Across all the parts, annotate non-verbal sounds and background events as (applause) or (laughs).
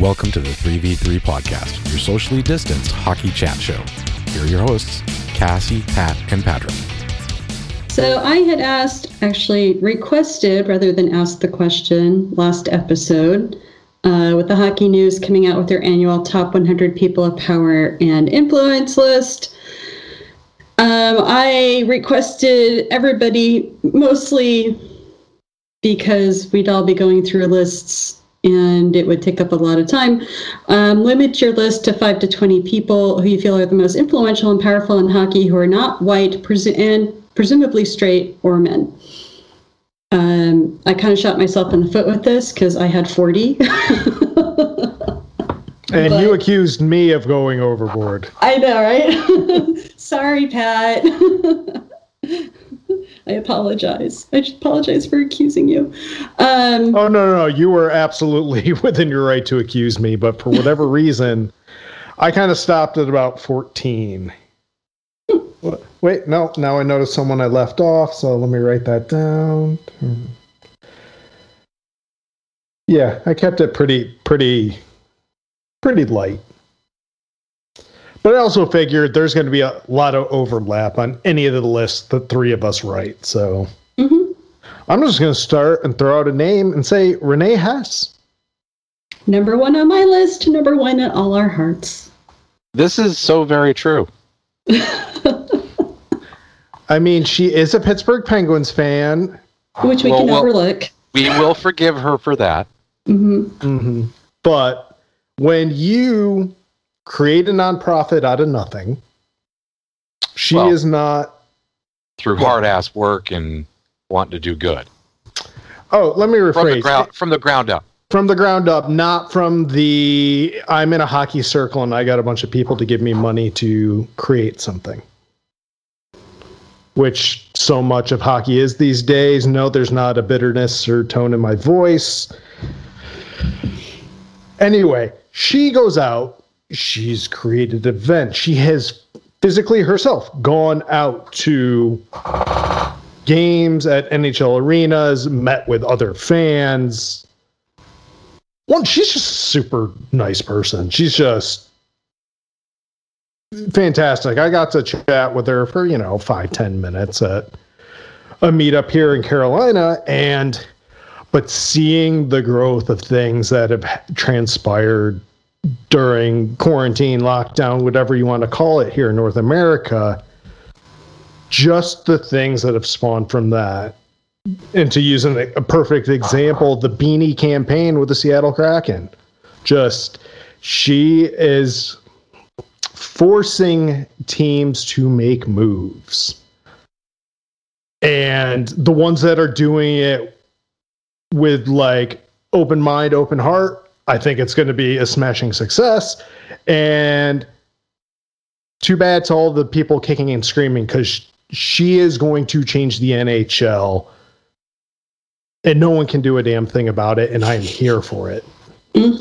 Welcome to the 3v3 podcast, your socially distanced hockey chat show. Here are your hosts, Cassie, Pat, and Patrick. So I had asked, actually requested rather than asked the question last episode, uh, with the Hockey News coming out with their annual top 100 people of power and influence list. Um, I requested everybody mostly because we'd all be going through lists and it would take up a lot of time. Um, limit your list to five to 20 people who you feel are the most influential and powerful in hockey who are not white presu- and presumably straight or men. Um, I kind of shot myself in the foot with this because I had 40. (laughs) And But- you accused me of going overboard. I know, right? (laughs) Sorry, Pat. (laughs) I apologize. I apologize for accusing you. Um, Oh no, no, no! You were absolutely (laughs) within your right to accuse me, but for whatever (laughs) reason, I kind of stopped at about fourteen. What- Wait, no. Now I noticed someone I left off, so let me write that down. Yeah, I kept it pretty, pretty, pretty light. But I also figured there's going to be a lot of overlap on any of the lists the three of us write. So mhm. I'm just going to start and throw out a name and say Renee Hess. Number one on my list, number one in all our hearts. This is so very true. (laughs) I mean, she is a Pittsburgh Penguins fan. Which we Well, can well- overlook. We will forgive her for that. hmm hmm But when you create a nonprofit out of nothing, she Well- is not. Through hard ass work and wanting to do good. Oh, let me rephrase. From the ground from the ground up. from the ground up, not from the I'm in a hockey circle and I got a bunch of people to give me money to create something. Which so much of hockey is these days. No, there's not a bitterness or tone in my voice. Anyway, she goes out, she's created an event. She has physically herself gone out to games at NHL arenas, met with other fans, one she's just a super nice person. She's just fantastic. I got to chat with her for you know five ten minutes at a meetup here in carolina and but seeing the growth of things that have transpired during quarantine lockdown whatever you want to call it here in north america just the things that have spawned from that and to use an, a perfect example, the beanie campaign with the Seattle Kraken. Just she is forcing teams to make moves. And the ones that are doing it with like open mind, open heart, I think it's going to be a smashing success. And too bad to all the people kicking and screaming because she is going to change the NHL and no one can do a damn thing about it and i'm here for it hmm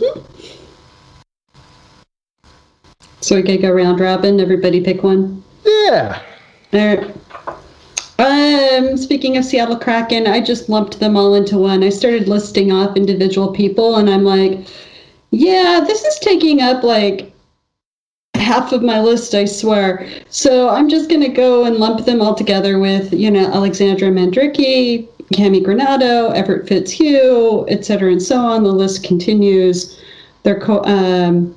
So we could go round robin. Everybody pick one. yeah All right. Um, speaking of Seattle Kraken, I just lumped them all into one. I started listing off individual people, and I'm like, yeah, this is taking up like half of my list, I swear. So I'm just gonna go and lump them all together with, you know, Alexandra Mandrycky, Cami Granato, Everett Fitzhugh, et cetera, and so on. The list continues. Their co- um,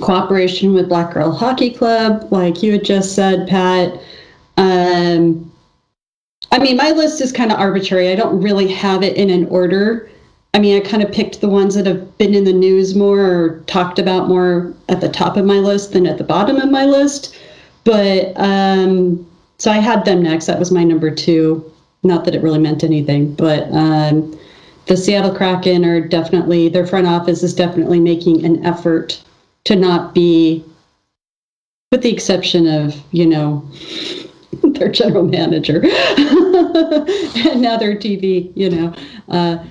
cooperation with Black Girl Hockey Club, like you had just said, Pat. Um, I mean, my list is kind of arbitrary. I don't really have it in an order. I mean, I kind of picked the ones that have been in the news more or talked about more at the top of my list than at the bottom of my list. But um, so I had them next. That was my number two. Not that it really meant anything, but um, the Seattle Kraken are definitely, their front office is definitely making an effort to not be, with the exception of, you know, (laughs) their general manager (laughs) and now their TV, you know, uh,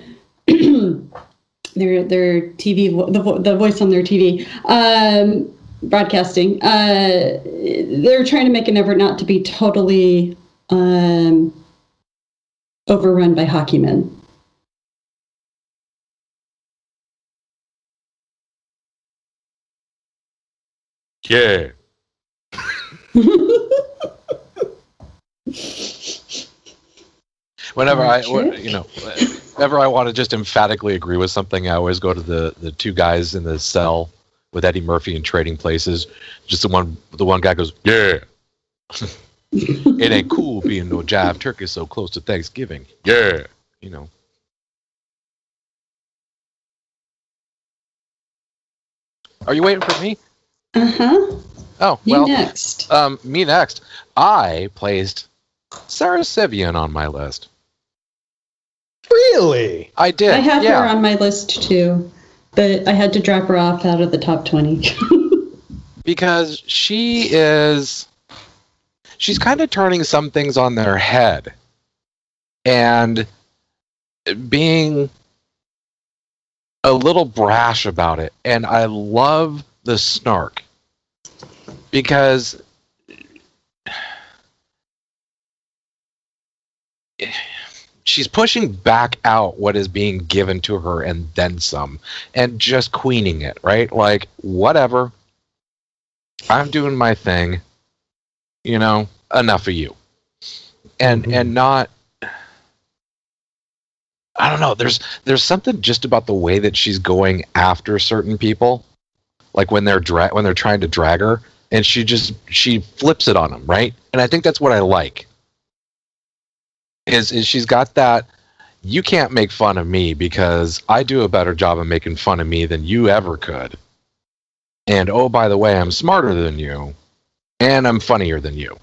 (clears throat) their their TV, the, the voice on their TV, um, broadcasting. Uh, they're trying to make an effort not to be totally um, overrun by hockey men. Yeah. (laughs) Whenever I, you know, whenever I want to just emphatically agree with something, I always go to the the two guys in the cell with Eddie Murphy in Trading Places. Just the one, the one guy goes, "Yeah." (laughs) it ain't cool being no jive turkey so close to Thanksgiving. Yeah, you know. Are you waiting for me? Uh huh. Oh well, next. um, me next. I placed Sara Civian on my list. Really? I did. I have yeah. her on my list too, but I had to drop her off out of the top 20. (laughs) because she is she's kind of turning some things on their head and being a little brash about it and i love the snark because she's pushing back out what is being given to her and then some and just queening it right like whatever I'm doing my thing. You know, enough of you. And Mhm. and not I don't know, there's there's something just about the way that she's going after certain people. Like when they're dra- when they're trying to drag her and she just she flips it on them, right? And I think that's what I like. Is is she's got that you can't make fun of me because I do a better job of making fun of me than you ever could. And oh, by the way, I'm smarter than you, and I'm funnier than you.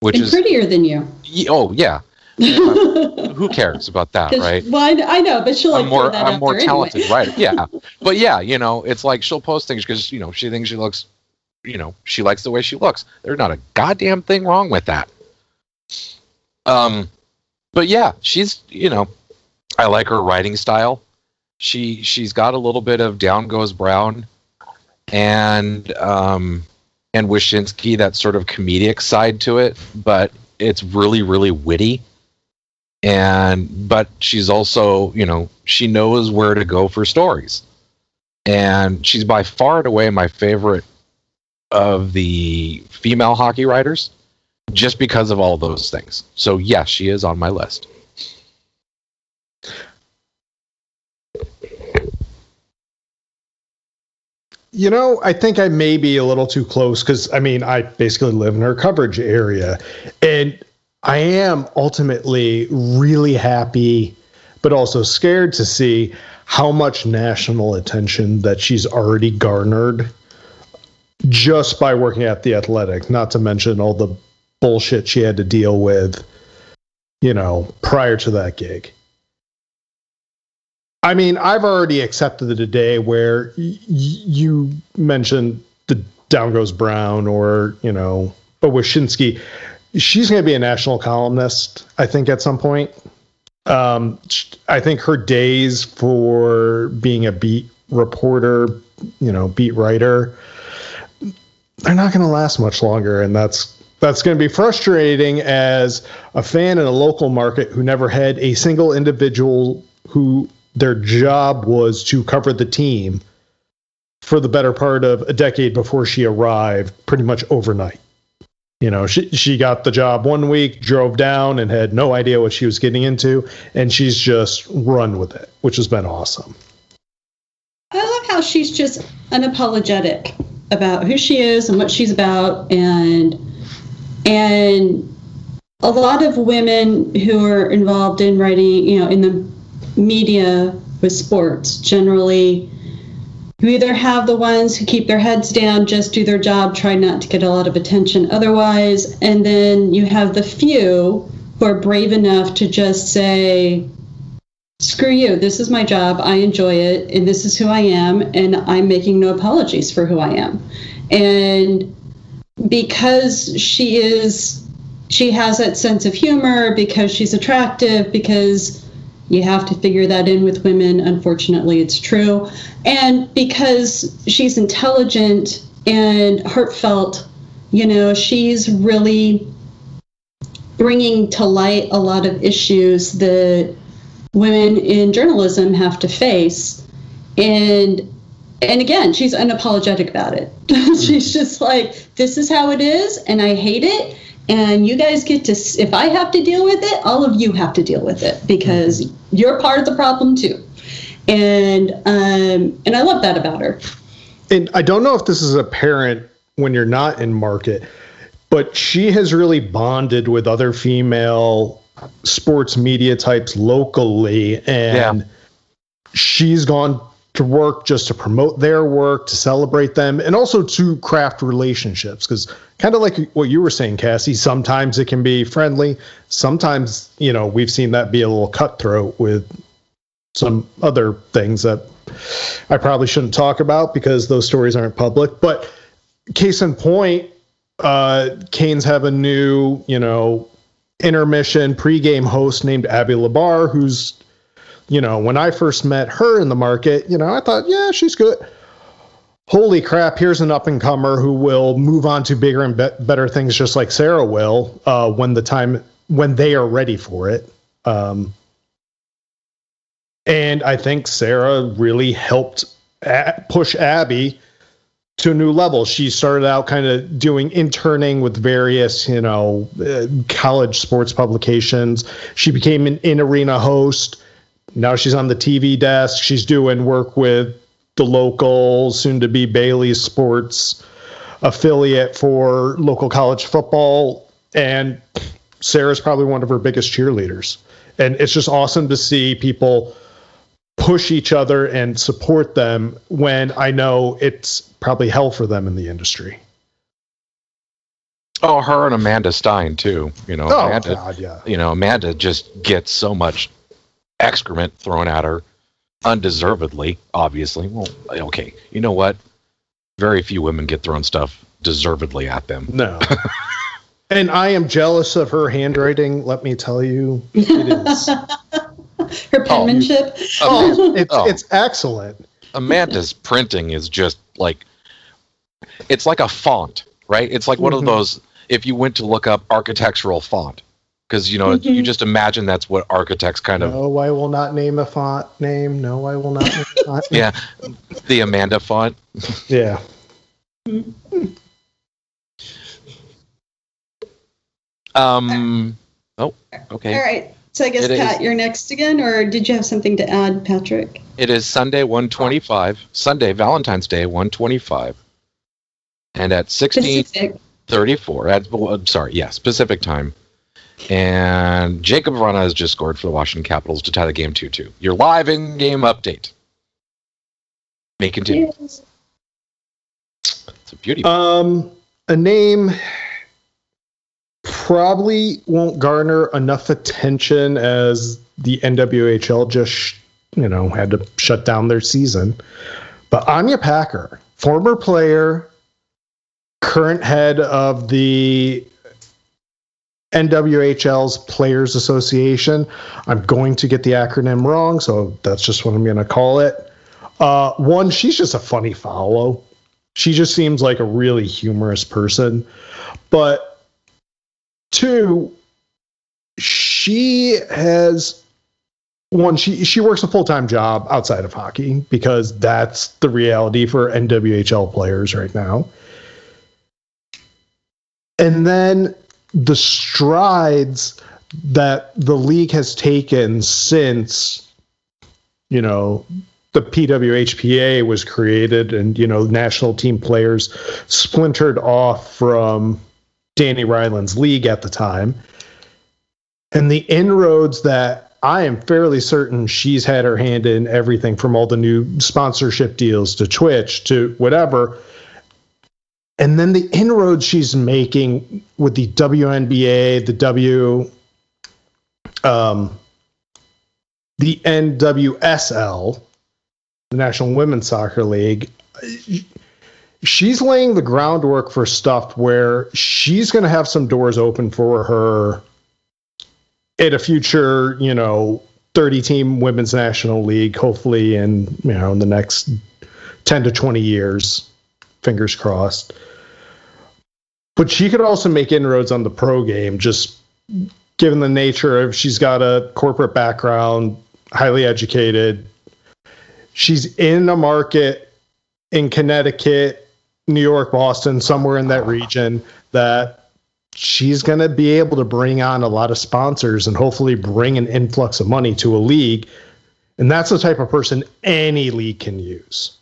Which and is prettier than you. oh yeah, (laughs) who cares about that, right? Well, I, I know, but she'll like I'm more I'm more talented anyway. writer. (laughs) Yeah, but yeah, you know, it's like she'll post things because you know she thinks she looks, you know, she likes the way she looks. There's not a goddamn thing wrong with that. Um, but yeah, she's you know, I like her writing style. She she's got a little bit of down goes brown, and um, and Wyshynski that sort of comedic side to it, but it's really really witty. And but she's also you know she knows where to go for stories. And she's by far and away my favorite of the female hockey writers just because of all those things so yes she is on my list You know, I think I may be a little too close because I mean, I basically live in her coverage area. And I am ultimately really happy, but also scared to see how much national attention that she's already garnered just by working at the athletic, not to mention all the bullshit she had to deal with, you know, prior to that gig. I mean, I've already accepted the day where y- you mentioned the down goes Brown or, you know, but Wyshynski, she's going to be a national columnist, I think, at some point. Um, I think her days for being a beat reporter, you know, beat writer, they're not going to last much longer. And that's that's going to be frustrating as a fan in a local market who never had a single individual who their job was to cover the team for the better part of a decade before she arrived, pretty much overnight. You know, she she got the job one week, drove down, and had no idea what she was getting into, and she's just run with it, which has been awesome. I love how she's just unapologetic about who she is and what she's about and and a lot of women who are involved in writing, you know, in the media with sports generally you either have the ones who keep their heads down, just do their job, try not to get a lot of attention otherwise, and then you have the few who are brave enough to just say, screw you, this is my job, I enjoy it, and this is who I am, and I'm making no apologies for who I am. And because she is, she has that sense of humor, because she's attractive, because you have to figure that in with women. Unfortunately, it's true. And because she's intelligent and heartfelt, you know, she's really bringing to light a lot of issues that women in journalism have to face. And and again, she's unapologetic about it. (laughs) she's just like, this is how it is, and I hate it. And you guys get to, if I have to deal with it, all of you have to deal with it because you're part of the problem too. And um, and I love that about her. And I don't know if this is apparent when you're not in market, but she has really bonded with other female sports media types locally and Yeah. she's gone to work just to promote their work to celebrate them and also to craft relationships. Because kind of like what you were saying cassie sometimes it can be friendly. Sometimes you know we've seen that be a little cutthroat with some other things that i probably shouldn't talk about because those stories aren't public. But case in point uh canes have a new you know intermission pregame host named abby labar who's you know, when I first met her in the market, you know, I thought, yeah, she's good. Holy crap, here's an up and comer who will move on to bigger and be- better things just like Sara will uh, when the time when they are ready for it. Um, and I think Sara really helped a- push Abby to a new level. She started out kind of doing interning with various, you know, uh, college sports publications. She became an in arena host now she's on the TV desk. She's doing work with the local, soon to be Bally Sports affiliate for local college football. And Sara's probably one of her biggest cheerleaders. And it's just awesome to see people push each other and support them when I know it's probably hell for them in the industry. Oh, her and Amanda Stein too. You know, Oh, Amanda. God, yeah. You know, Amanda just gets so much excrement thrown at her, undeservedly. Obviously, well, okay. You know what? Very few women get thrown stuff deservedly at them. No. (laughs) and I am jealous of her handwriting, let me tell you. It is. (laughs) Her penmanship. Oh, it's Oh. it's excellent. Amanda's printing is just like it's like a font, right? It's like one of Mhm. those if you went to look up architectural font because you know you Mhm. just imagine that's what architects kind of No, I will not name a font name. No, I will not name a (laughs) font name. yeah the Amanda font. Yeah. Um. Oh, okay. All right. So I guess It is- Pat, you're next again, or did you have something to add, Patrick? It is Sunday 125. Sunday Valentine's Day 125. And at 1634 Pacific. at well, I'm sorry, yeah, specific time. And Jakub Vrana has just scored for the Washington Capitals to tie the game 2-2. Your live in-game update. May continue. Yes. It's a beauty. Um, a name probably won't garner enough attention as the NWHL just, you know, had to shut down their season. But Anya Packer, former player, current head of the NWHL's Players Association. I'm going to get the acronym wrong, so that's just what I'm going to call it. Uh, one, she's just a funny follow. She just seems like a really humorous person. But two, she has one she she works a full-time job outside of hockey because that's the reality for NWHL players right now. And then the strides that the league has taken since you know the PWHPA was created and you know national team players splintered off from Dani Rylan's league at the time. And the inroads that I am fairly certain she's had her hand in everything from all the new sponsorship deals to Twitch to whatever and then the inroads she's making with the WNBA the W um the NWSL the National Women's Soccer League, she's laying the groundwork for stuff where she's going to have some doors open for her at a future, you know, 30 team women's national league, hopefully in, you know, in the next 10 to 20 years. Fingers crossed. But she could also make inroads on the pro game, just given the nature of she's got a corporate background, highly educated, she's in a market in Connecticut, New York, Boston, somewhere in that region that she's going to be able to bring on a lot of sponsors and hopefully bring an influx of money to a league. And that's the type of person any league can use.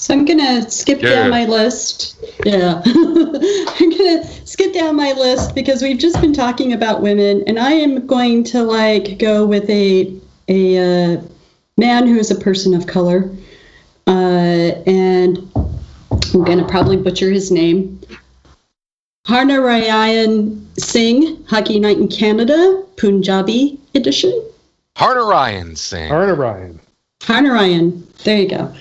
So I'm gonna skip Yeah. down my list. Yeah, (laughs) I'm gonna skip down my list because we've just been talking about women, and I am going to like go with a a uh, man who is a person of color, uh, and I'm gonna probably butcher his name. Harnarayan Singh, Hockey Night in Canada, Punjabi edition. Harder Ryan saying. Arna Ryan. Harna Ryan. There you go.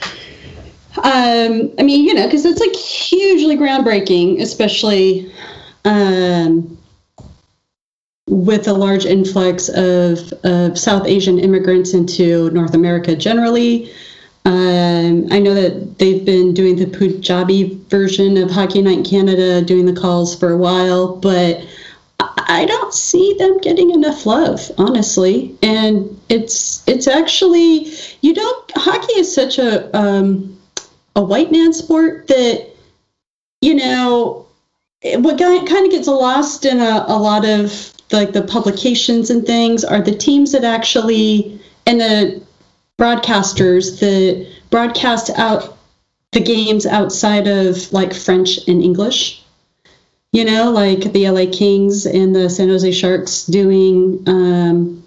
Um, I mean, you know, because it's like hugely groundbreaking, especially um, with a large influx of, of South Asian immigrants into North America generally. Um, I know that they've been doing the Punjabi version of Hockey Night in Canada, doing the calls for a while, but I don't see them getting enough love, honestly. And it's it's actually you don't hockey is such a um, a white man sport that you know what kind of gets lost in a, a lot of like the publications and things are the teams that actually and the broadcasters that broadcast out the games outside of like French and English. You know, like the LA Kings and the San Jose Sharks doing um,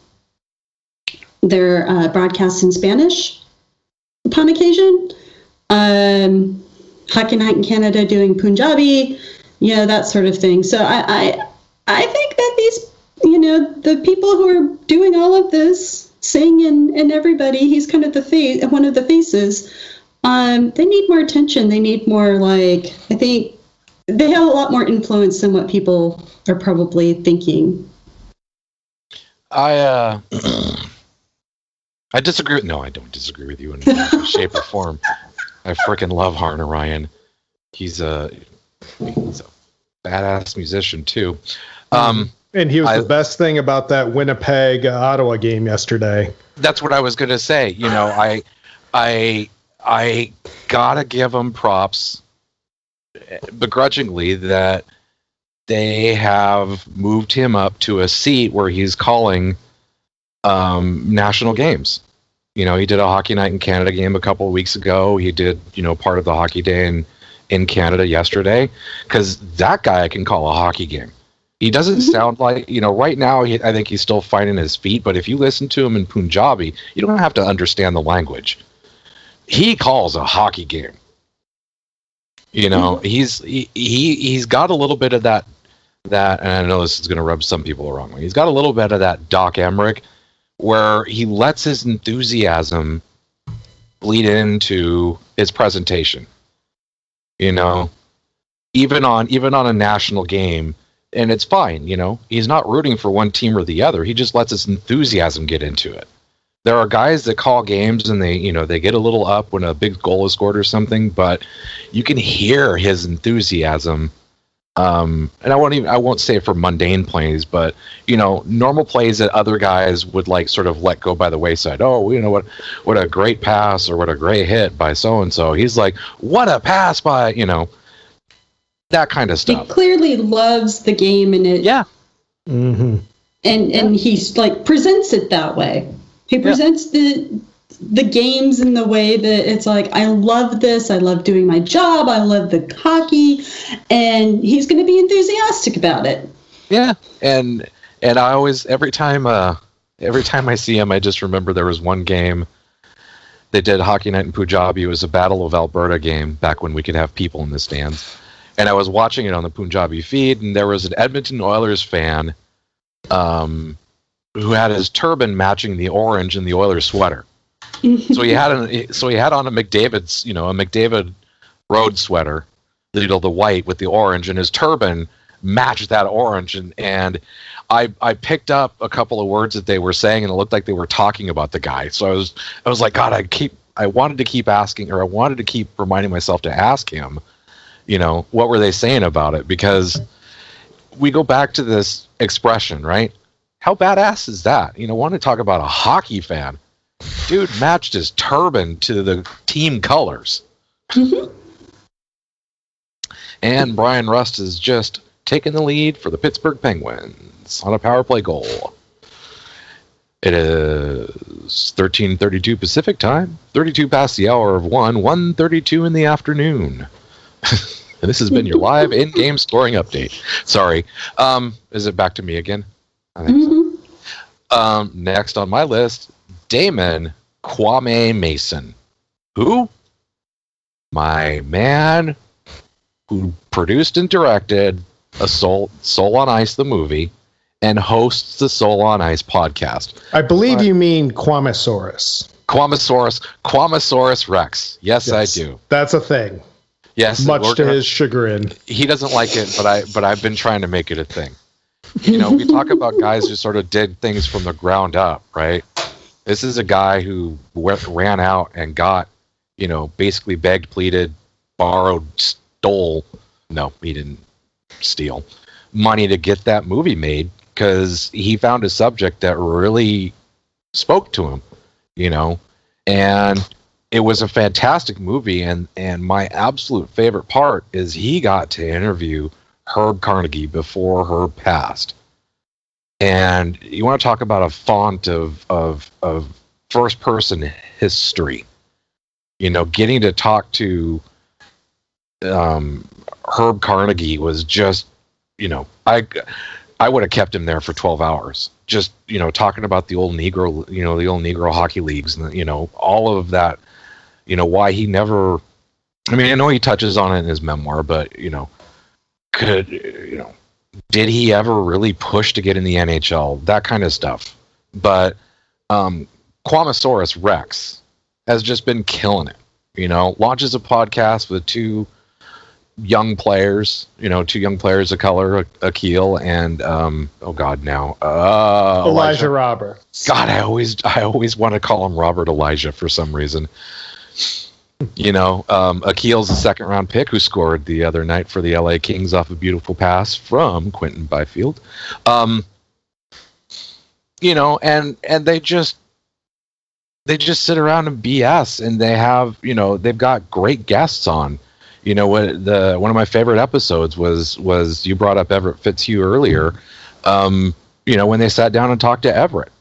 their uh, broadcasts in Spanish upon occasion. Um, Hockey Night in Canada doing Punjabi, you know, that sort of thing. So I, I, I think that these, you know, the people who are doing all of this, Singh and, and everybody, he's kind of the face, one of the faces. Um, they need more attention. They need more like I think they have a lot more influence than what people are probably thinking. I uh, (clears throat) I disagree. No, I don't disagree with you in any shape or form. (laughs) I freaking love Harner Ryan. He's a he's a badass musician too. Um, And he was I- the best thing about that Winnipeg uh, Ottawa game yesterday. that's what I was gonna say. You know, I I I gotta give him props eh, begrudgingly that they have moved him up to a seat where he's calling um, national games. You know, he did a hockey night in Canada game a couple of weeks ago. He did, you know, part of the hockey day in in Canada yesterday because that guy I can call a hockey game. He doesn't Mhm. sound like, you know, right now, he, I think he's still finding his feet, but if you listen to him in Punjabi, you don't have to understand the language. He calls a hockey game. You know, he's he, he he's got a little bit of that that and I know this is going to rub some people the wrong way. He's got a little bit of that Doc Emrick where he lets his enthusiasm bleed into his presentation. You know, even on even on a national game, and it's fine. You know, he's not rooting for one team or the other. He just lets his enthusiasm get into it. There are guys that call games and they, you know, they get a little up when a big goal is scored or something, but you can hear his enthusiasm. Um, and I won't even I won't say for mundane plays, but you know, normal plays that other guys would like sort of let go by the wayside. Oh, you know what what a great pass or what a great hit by so and so. He's like, what a pass by, you know, that kind of stuff. He clearly loves the game and it Yeah. Mm-hmm. and and he's like presents it that way. He presents the the games in the way that it's like I love this, I love doing my job, I love the hockey, and he's going to be enthusiastic about it. Yeah, and and I always every time uh every time I see him, I just remember there was one game they did hockey night in Punjabi. It was a Battle of Alberta game back when we could have people in the stands, and I was watching it on the Punjabi feed, and there was an Edmonton Oilers fan, um, who had his turban matching the orange in the Oilers sweater. (laughs) so he had an so he had on a McDavid's you know a McDavid road sweater, you know the white with the orange, and his turban matched that orange and and I I picked up a couple of words that they were saying and it looked like they were talking about the guy. So I was I was like God I keep I wanted to keep asking or I wanted to keep reminding myself to ask him, you know, what were they saying about it because we go back to this expression, right? How badass is that? You know, want to talk about a hockey fan? Dude matched his turban to the team colors. Mhm. And Bryan Rust is just taking the lead for the Pittsburgh Penguins on a power play goal. It is 13:32 Pacific time, 32 past the hour of 1, 1:32 in the afternoon. and (laughs) this has been your live in-game scoring update. Sorry. Um, is it back to me again? I think so. Um, next on my list, Damon Kwame Mason. Who? My man who produced and directed a Soul Soul on Ice the movie and hosts the Soul on Ice podcast. I believe Right. you mean Quamasaurus. Quamasaurus, Quamasaurus Rex. Yes, Yes. I do. That's a thing. Yes, Much to gonna- his chagrin. he doesn't like it, but I but I've been trying to make it a thing. You know, we talk about guys who sort of did things from the ground up, right? This is a guy who went, ran out and got, you know, basically begged, pleaded, borrowed, stole. No, he didn't steal money to get that movie made because he found a subject that really spoke to him, you know, and it was a fantastic movie. And and my absolute favorite part is he got to interview Herb Carnegie before Herb passed. And you want to talk about a font of of of first person history. You know, getting to talk to um, Herb Carnegie was just, you know, I I would have kept him there for 12 hours. Just, you know, talking about the old Negro, you know, the old Negro hockey leagues and, you know, all of that, you know, why he never, I mean, I know he touches on it in his memoir, but, you know, could, you know, did he ever really push to get in the NHL? That kind of stuff. But um, Quamasaurus Rex has just been killing it. You know, launches a podcast with two young players, you know, two young players of color, Akil and um, oh god, now uh, Elijah Robert. God, I always I always want to call him Robert Elijah for some reason. You know, um, Akil's a second round pick who scored the other night for the LA Kings off a beautiful pass from Quinton Byfield. Um, you know, and and they just they just sit around and BS, and they have you know they've got great guests on. You know what the one of my favorite episodes was was you brought up Everett Fitzhugh earlier. Um, you know when they sat down and talked to Everett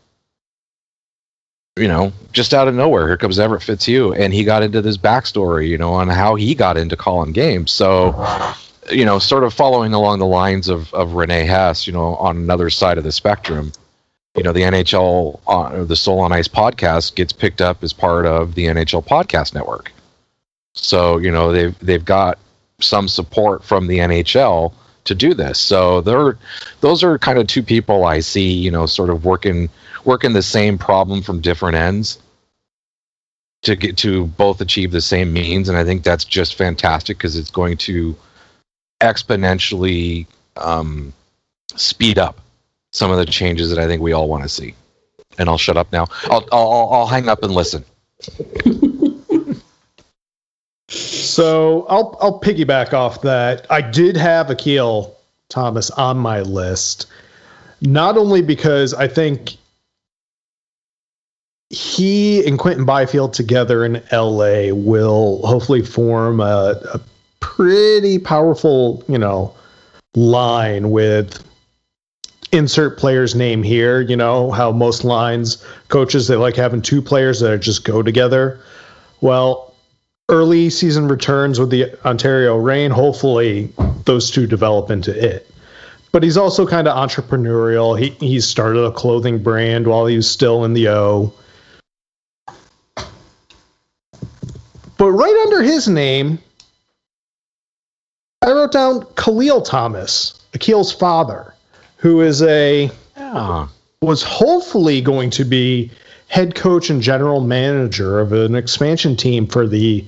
you know, just out of nowhere, here comes Everett Fitzhugh, and he got into this backstory, you know, on how he got into calling games. So, you know, sort of following along the lines of of Renee Hess, you know, on another side of the spectrum, you know, the NHL, on, uh, the Soul on Ice podcast gets picked up as part of the NHL podcast network. So, you know, they've they've got some support from the NHL to do this. So they're those are kind of two people I see, you know, sort of working working the same problem from different ends to get to both achieve the same means. And i think that's just fantastic because it's going to exponentially um, speed up some of the changes that i think we all want to see. And i'll shut up now. I'll i'll, I'll hang up and listen. (laughs) So I'll I'll piggyback off that. I did have Akil Thomas on my list, not only because I think he and Quinton Byfield together in LA will hopefully form a, a pretty powerful, you know, line with insert player's name here. You know how most lines coaches they like having two players that just go together. Well, early season returns with the Ontario Reign, hopefully those two develop into it. But he's also kind of entrepreneurial. He he started a clothing brand while he was still in the O. But right under his name, I wrote down Khalil Thomas, Akil's father, who is a yeah was hopefully going to be head coach and general manager of an expansion team for the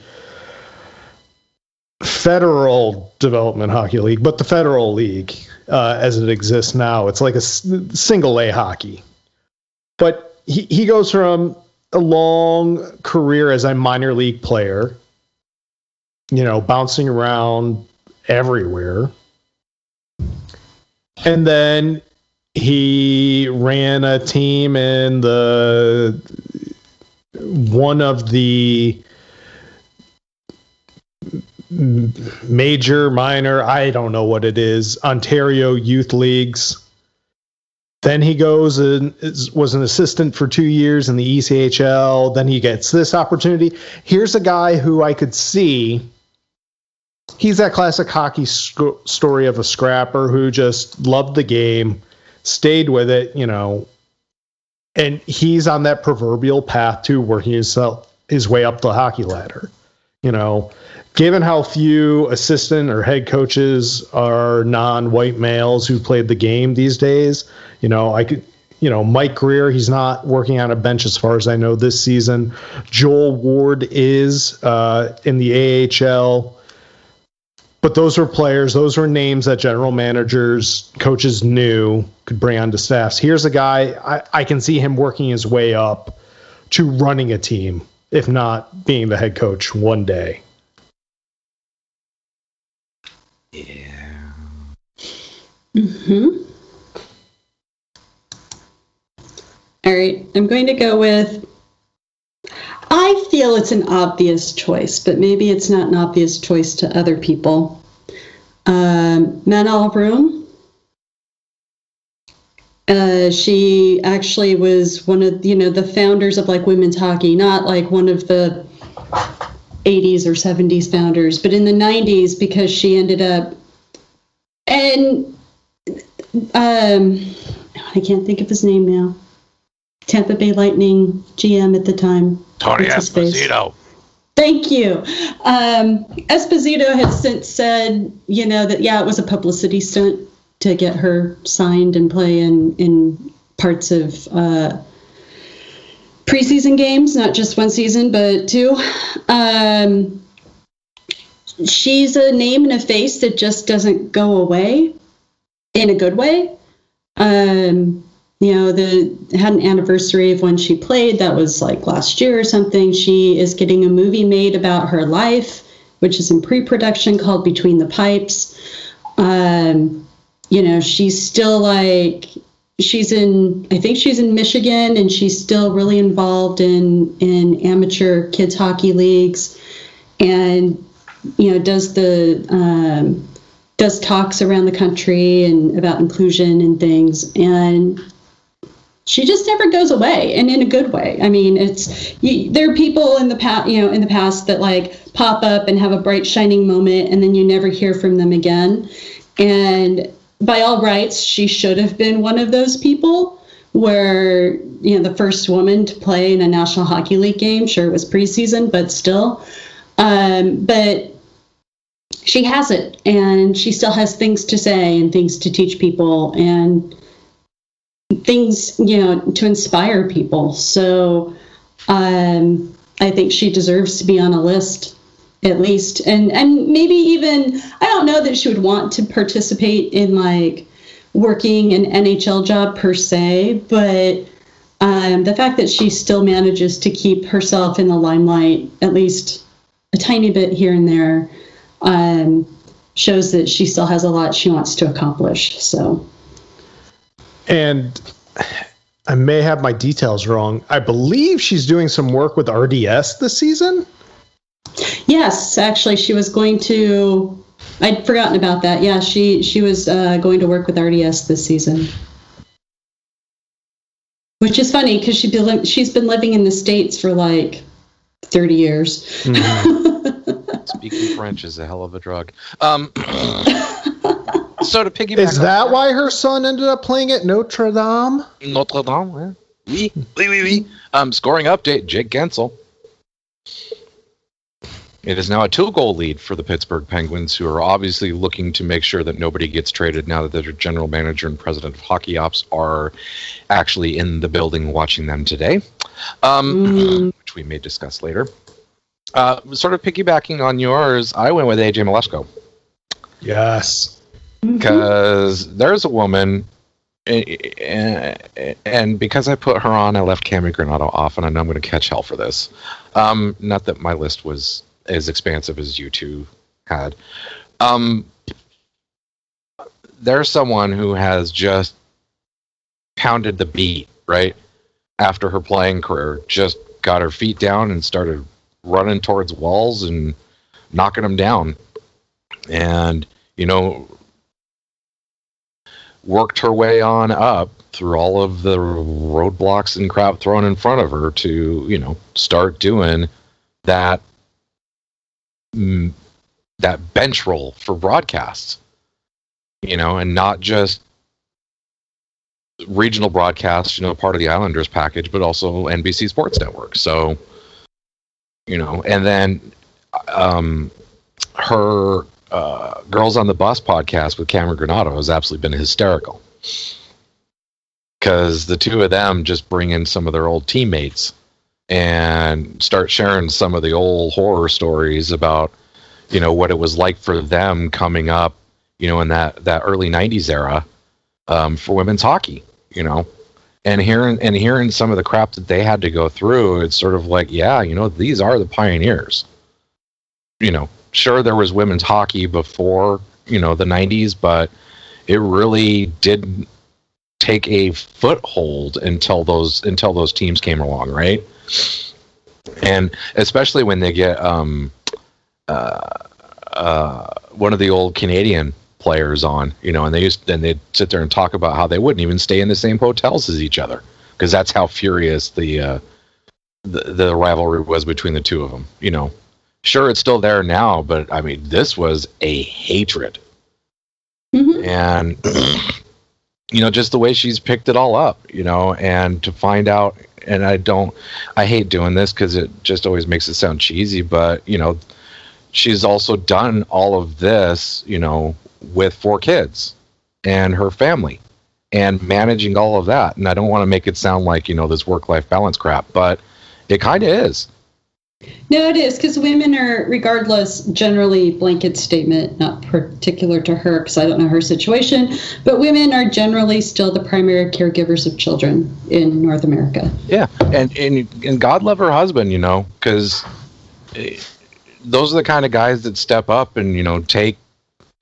federal development hockey league, but the federal league uh, as it exists now, it's like a s- single A hockey. But he, he goes from a long career as a minor league player, you know, bouncing around everywhere. And then he ran a team in the one of the major, minor, I don't know what it is, Ontario youth leagues. Then he goes and is, was an assistant for two years in the ECHL. Then he gets this opportunity. Here's a guy who I could see. He's that classic hockey sc- story of a scrapper who just loved the game, stayed with it, you know, and he's on that proverbial path to working himself his way up the hockey ladder. You know, given how few assistant or head coaches are non-white males who played the game these days, you know, I could you know, Mike Grier, he's not working on a bench as far as I know this season. Joel Ward is uh, in the AHL. But those were players, those were names that general managers, coaches knew could bring onto staffs. Here's a guy, I, I can see him working his way up to running a team, if not being the head coach one day. Yeah. Mm hmm All right, I'm going to go with. I feel it's an obvious choice, but maybe it's not an obvious choice to other people. Um, Manon Rhéaume. Uh, she actually was one of you know the founders of like women's hockey, not like one of the 80s or 70s founders, but in the 90s because she ended up and um, I can't think of his name now. Tampa Bay Lightning GM at the time. Tony What's his face? Esposito. Thank you. Um, Esposito has since said, you know, that yeah, it was a publicity stunt to get her signed and play in in parts of uh, preseason games, not just one season, but two. Um, she's a name and a face that just doesn't go away in a good way. Um, you know, the had an anniversary of when she played. That was like last year or something. She is getting a movie made about her life, which is in pre-production called Between the Pipes. Um, you know, she's still like she's in I think she's in Michigan and she's still really involved in in amateur kids hockey leagues and you know does the um, does talks around the country and about inclusion and things and she just never goes away and in a good way. I mean it's you, there are people in the past you know in the past that like pop up and have a bright shining moment and then you never hear from them again. And by all rights she should have been one of those people where you know the first woman to play in a national hockey league game sure it was preseason but still. Um, but she has it and she still has things to say and things to teach people and things you know to inspire people. So um, i think she deserves to be on a list at least. And and maybe even i don't know that she would want to participate in like working an nhl job per se but um, the fact that she still manages to keep herself in the limelight at least a tiny bit here and there um, shows that she still has a lot she wants to accomplish. So And I may have my details wrong. I believe she's doing some work with RDS this season. Yes, actually, she was going to. I'd forgotten about that. Yeah, she she was uh, going to work with RDS this season, which is funny because she be, she's been living in the states for like thirty years. (laughs) Speaking French is a hell of a drug. Um, (laughs) so to piggyback Is on- that why her son ended up playing at Notre Dame? Notre Dame. Yeah. Oui, oui, oui, oui. Um, scoring update: Jake Guentzel. It is now a two-goal lead for the Pittsburgh Penguins, who are obviously looking to make sure that nobody gets traded now that their general manager and president of hockey ops are actually in the building watching them today, um, Mm. which we may discuss later. Uh, sort of piggybacking on yours, I went with AJ Mleczko Yes. Because there's a woman, and because I put her on, I left Cami Granato off, and I know I'm going to catch hell for this. Um, not that my list was as expansive as you two had. Um, there's someone who has just pounded the beat right after her playing career. Just got her feet down and started running towards walls and knocking them down, and you know worked her way on up through all of the roadblocks and crap thrown in front of her to you know start doing that mm, that bench role for broadcasts you know and not just regional broadcasts you know part of the islanders package but also nbc sports network. So you know and then um her uh, Girls on the Bus podcast with Cameron Granato has absolutely been hysterical. Because the two of them just bring in some of their old teammates and start sharing some of the old horror stories about, you know, what it was like for them coming up, you know, in that, that early 90s era um, for women's hockey, you know. And hearing and hearing some of the crap that they had to go through, it's sort of like, yeah, you know, these are the pioneers. You know, sure there was women's hockey before you know the 90s but it really didn't take a foothold until those until those teams came along right? And especially when they get um uh uh one of the old canadian players on you know and they used and they'd sit there and talk about how they wouldn't even stay in the same hotels as each other because that's how furious the uh the, the rivalry was between the two of them you know sure it's still there now but i mean this was a hatred. Mhm. and (clears throat) you know just the way she's picked it all up you know and to find out and i don't i hate doing this because it just always makes it sound cheesy but you know she's also done all of this you know with four kids and her family and managing all of that. And i don't want to make it sound like you know this work life balance crap but it kind of is No, it is because women are, regardless, generally blanket statement, not particular to her because I don't know her situation, but women are generally still the primary caregivers of children in North America. Yeah, and and and God love her husband, you know, because those are the kind of guys that step up and you know take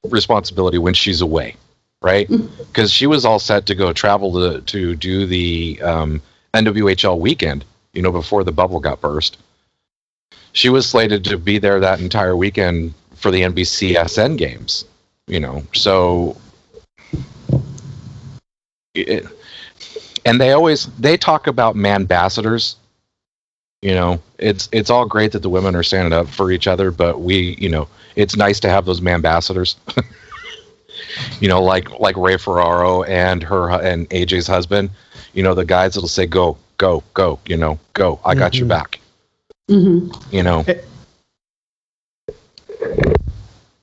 responsibility when she's away, right? Because she was all set to go travel to to do the um, NWHL weekend, you know, before the bubble got burst. She was slated to be there that entire weekend for the NBCSN games, you know, so. It, and they always they talk about man ambassadors you know it's it's all great that the women are standing up for each other but we you know it's nice to have those man ambassadors (laughs) you know like like ray ferraro and her and aj's husband you know the guys that'll say go go go you know go i got your Mhm. back hmm you know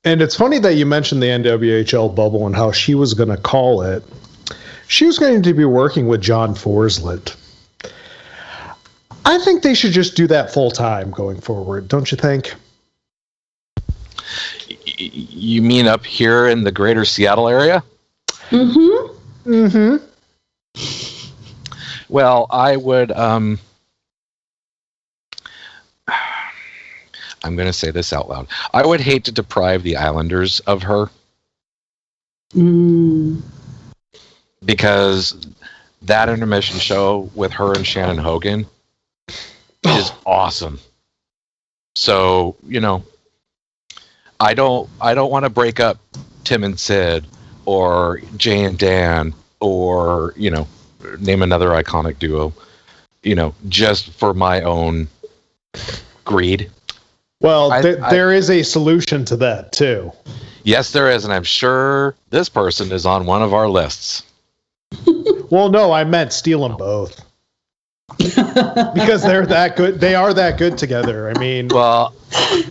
And it's funny that you mentioned the NWHL bubble and how she was going to call it. She was going to be working with John Forslund. I think they should just do that full time going forward, don't you think? Y- y- you mean up here in the greater seattle area Mm hmm. Mm-hmm. Well, I would. Um, I'm going to say this out loud. I would hate to deprive the Islanders of her Mm. because that intermission show with her and Shannon Hogan is awesome. So you know, I don't. I don't want to break up Tim and Sid or Jay and Dan or you know, name another iconic duo. You know, just for my own greed. Well, I- th- I- there is a solution to that too. Yes, there is, and I'm sure this person is on one of our lists. (laughs) Well, no, I meant steal them both (laughs) because they're that good. They are that good together. I mean, Well,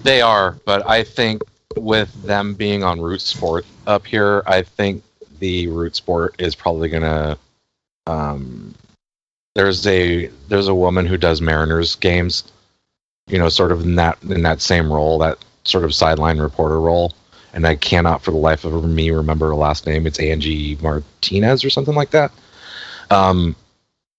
they are, but I think with them being on Root Sport up here, I think the Root Sport is probably gonna. Um, there's a there's a woman who does Mariners games, you know, sort of in that in that same role, that sort of sideline reporter role, and I cannot for the life of me remember her last name. It's Angie Martinez or something like that. Um,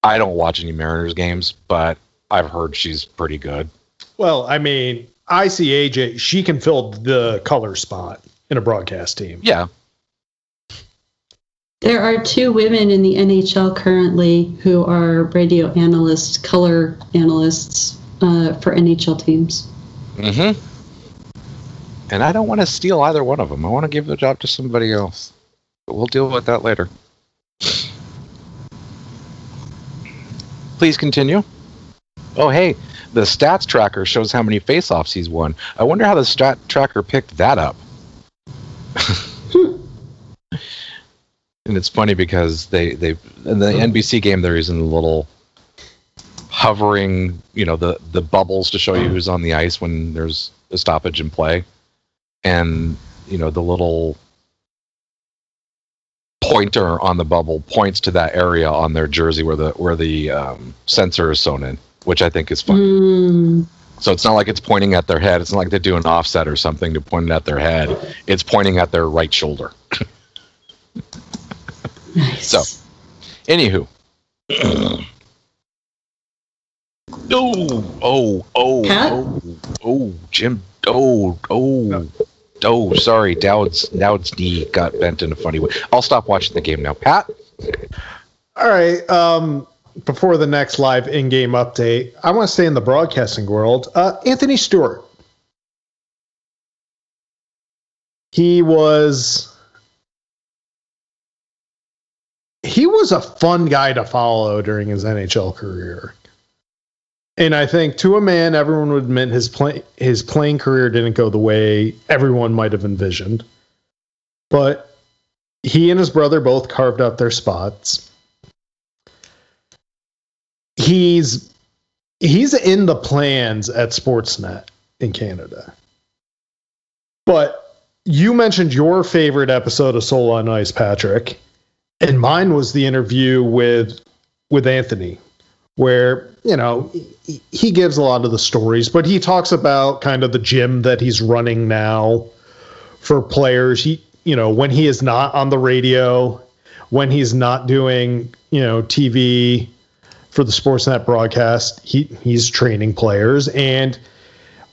I don't watch any Mariners games, but I've heard she's pretty good. well, I mean, I see AJ. She can fill the color spot in a broadcast team. Yeah. There are two women in the NHL currently who are radio analysts, color analysts uh, for NHL teams. Mm-hmm. And I don't want to steal either one of them. I want to give the job to somebody else. But we'll deal with that later. Please continue. Oh, hey, the stats tracker shows how many face-offs he's won. I wonder how the stat tracker picked that up. (laughs) and it's funny because they they in the NBC game they're using the little hovering, you know, the the bubbles to show you who's on the ice when there's a stoppage in play, and you know the little pointer on the bubble points to that area on their jersey where the where the um, sensor is sewn in, which I think is fun. Mm, So it's not like it's pointing at their head. It's not like they do an offset or something to point it at their head. It's pointing at their right shoulder. (laughs) nice. So. Anywho. Oh, oh, oh, Pat? oh, oh, Jim. Oh, oh, oh, sorry. Dowd's, Dowd's knee got bent in a funny way. I'll stop watching the game now. Pat? All right. Um, before the next live in-game update, I want to stay in the broadcasting world. Uh, Anthony Stewart. He was he was a fun guy to follow during his NHL career. And I think to a man, everyone would admit his play, his playing career didn't go the way everyone might have envisioned. But he and his brother both carved out their spots he's he's in the plans at Sportsnet in Canada. But you mentioned your favorite episode of Soul on Ice, Patrick, and mine was the interview with with Anthony, where you know he, gives a lot of the stories, but he talks about kind of the gym that he's running now for players. He you know when he is not on the radio, when he's not doing you know TV for the Sportsnet broadcast. He he's training players, and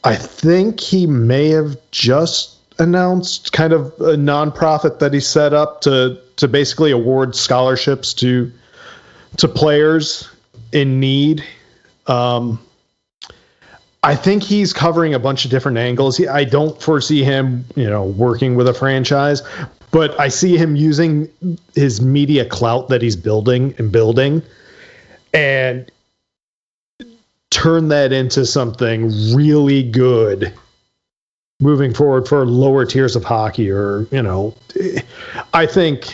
I think he may have just announced kind of a nonprofit that he set up to to basically award scholarships to to players in need. Um, I think he's covering a bunch of different angles. He, I don't foresee him, you know, working with a franchise, but I see him using his media clout that he's building and building and turn that into something really good moving forward for lower tiers of hockey or you know i think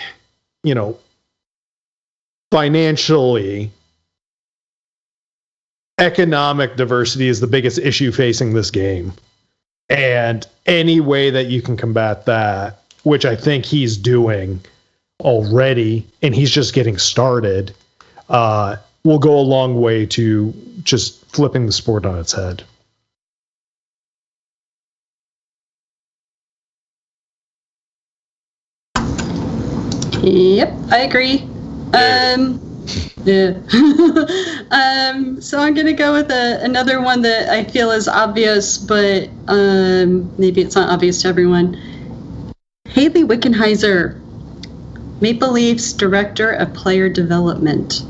you know financially economic diversity is the biggest issue facing this game and any way that you can combat that which i think he's doing already and he's just getting started uh, will go a long way to just flipping the sport on its head. Yep, I agree. Um, yeah. (laughs) um, so I'm gonna go with a, another one that I feel is obvious, but um, maybe it's not obvious to everyone. Hayley Wickenheiser, Maple Leafs Director of Player Development.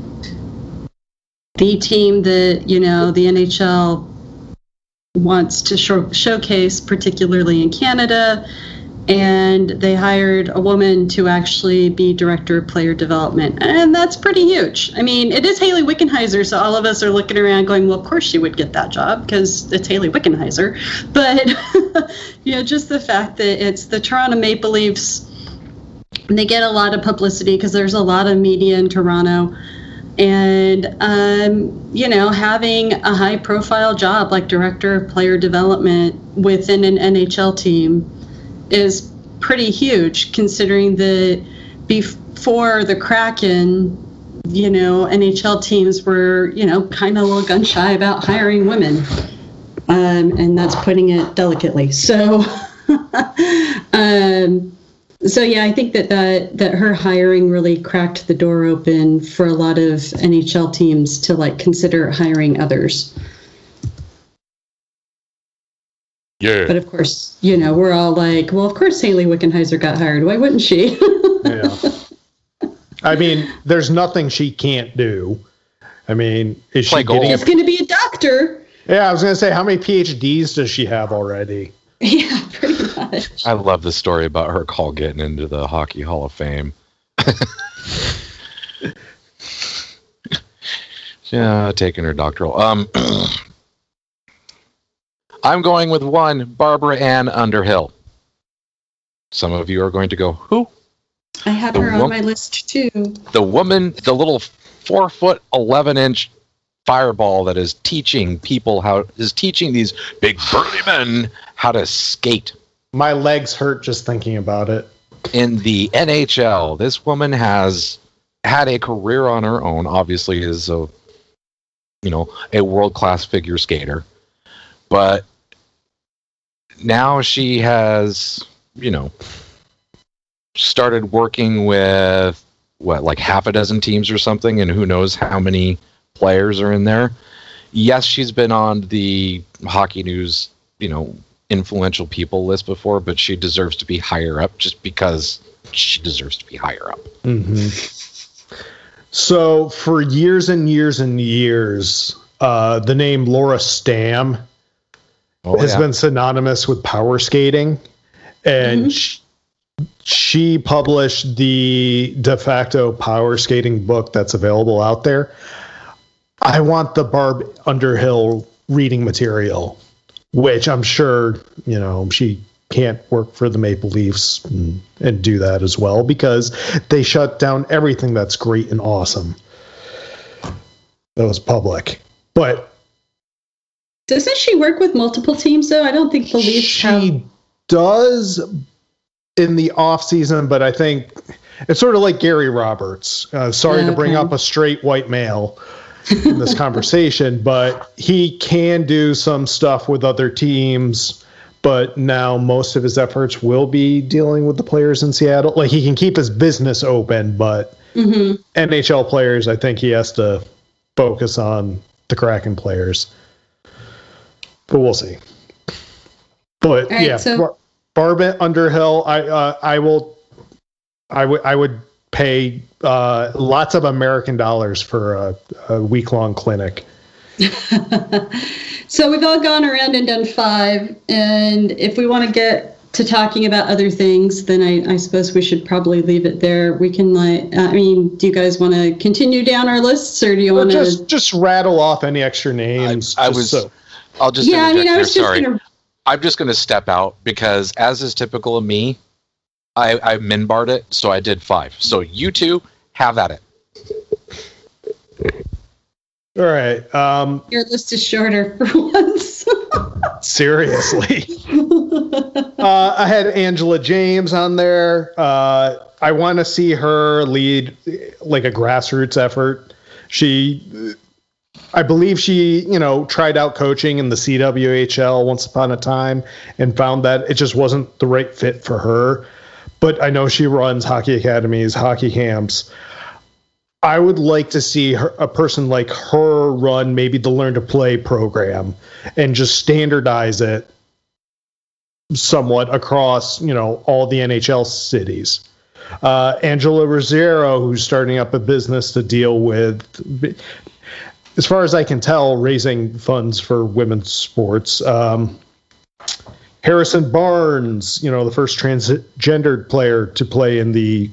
The team that you know the NHL wants to show, showcase, particularly in Canada, and they hired a woman to actually be director of player development, and that's pretty huge. I mean, it is Hayley Wickenheiser, so all of us are looking around going, "Well, of course she would get that job because it's Hayley Wickenheiser." (laughs) But (laughs) you know, just the fact that it's the Toronto Maple Leafs, they get a lot of publicity because there's a lot of media in Toronto. And, um, you know, having a high profile job like director of player development within an NHL team is pretty huge considering that before the Kraken, you know, NHL teams were, you know, kind of a little gun shy about hiring women. Um, and that's putting it delicately. So, (laughs) um, so yeah, I think that, that that her hiring really cracked the door open for a lot of NHL teams to like consider hiring others. Yeah. But of course, you know, we're all like, well, of course Hayley Wickenheiser got hired. Why wouldn't she? Yeah. I mean, there's nothing she can't do. I mean, is Play she getting? golf. She's going to be a doctor. Yeah, I was gonna say, how many PhDs does she have already? (laughs) Yeah, pretty much. I love the story about her call getting into the Hockey Hall of Fame. (laughs) yeah, taking her doctoral. Um, (clears throat) I'm going with one, Barbara Ann Underhill. Some of you are going to go, who? I have The her wo- on my list too. The woman, the little four foot eleven inch fireball that is teaching people how is teaching these big burly men how to skate. My legs hurt just thinking about it. in the NHL, this woman has had a career on her own. Obviously, is a you know a world class figure skater, but now she has you know started working with what like half a dozen teams or something, and who knows how many players are in there. Yes, she's been on the hockey news, you know, influential people list before, but she deserves to be higher up just because she deserves to be higher up. hmm So for years and years and years, uh, the name Laura Stamm Oh, has yeah. been synonymous with power skating, and mm-hmm. sh- she published the de facto power skating book that's available out there. I want the Barb Underhill reading material, which I'm sure you know she can't work for the Maple Leafs and, and do that as well because they shut down everything that's great and awesome. That was public, but Doesn't she work with multiple teams though? I don't think the Leafs she have. does in the off season, but I think it's sort of like Gary Roberts. Uh, sorry to bring up a straight white male in this conversation, (laughs) but he can do some stuff with other teams. But now most of his efforts will be dealing with the players in Seattle. Like he can keep his business open, but hmm NHL players, I think he has to focus on the Kraken players. But we'll see. But All right, yeah, so- Bar- Barb Underhill, I uh, I will, I would I would pay uh, lots of American dollars for a, a week long clinic. (laughs) so we've all gone around and done five, and if we want to get to talking about other things, then I, I suppose we should probably leave it there. We can like, I mean, do you guys want to continue down our lists, or do you Or want to? just just rattle off any extra names. I just was- so- I'll just Yeah, I mean, interject I here, was just sorry. gonna. I'm just going to step out because, as is typical of me, I, I minbarred it, so I did five. So you two have at it. all right. Um, Your list is shorter for once. (laughs) seriously. (laughs) uh, I had Angela James on there. Uh, I want to see her lead like a grassroots effort. She, I believe she, you know, tried out coaching in the CWHL once upon a time and found that it just wasn't the right fit for her. But I know she runs hockey academies, hockey camps. I would like to see her, a person like her run maybe the Learn to Play program and just standardize it somewhat across, you know, all the NHL cities. Uh, Angela Ruggiero, who's starting up a business to deal with, as far as I can tell, raising funds for women's sports. Um, Harrison Browne, you know, the first transgendered player to play in the,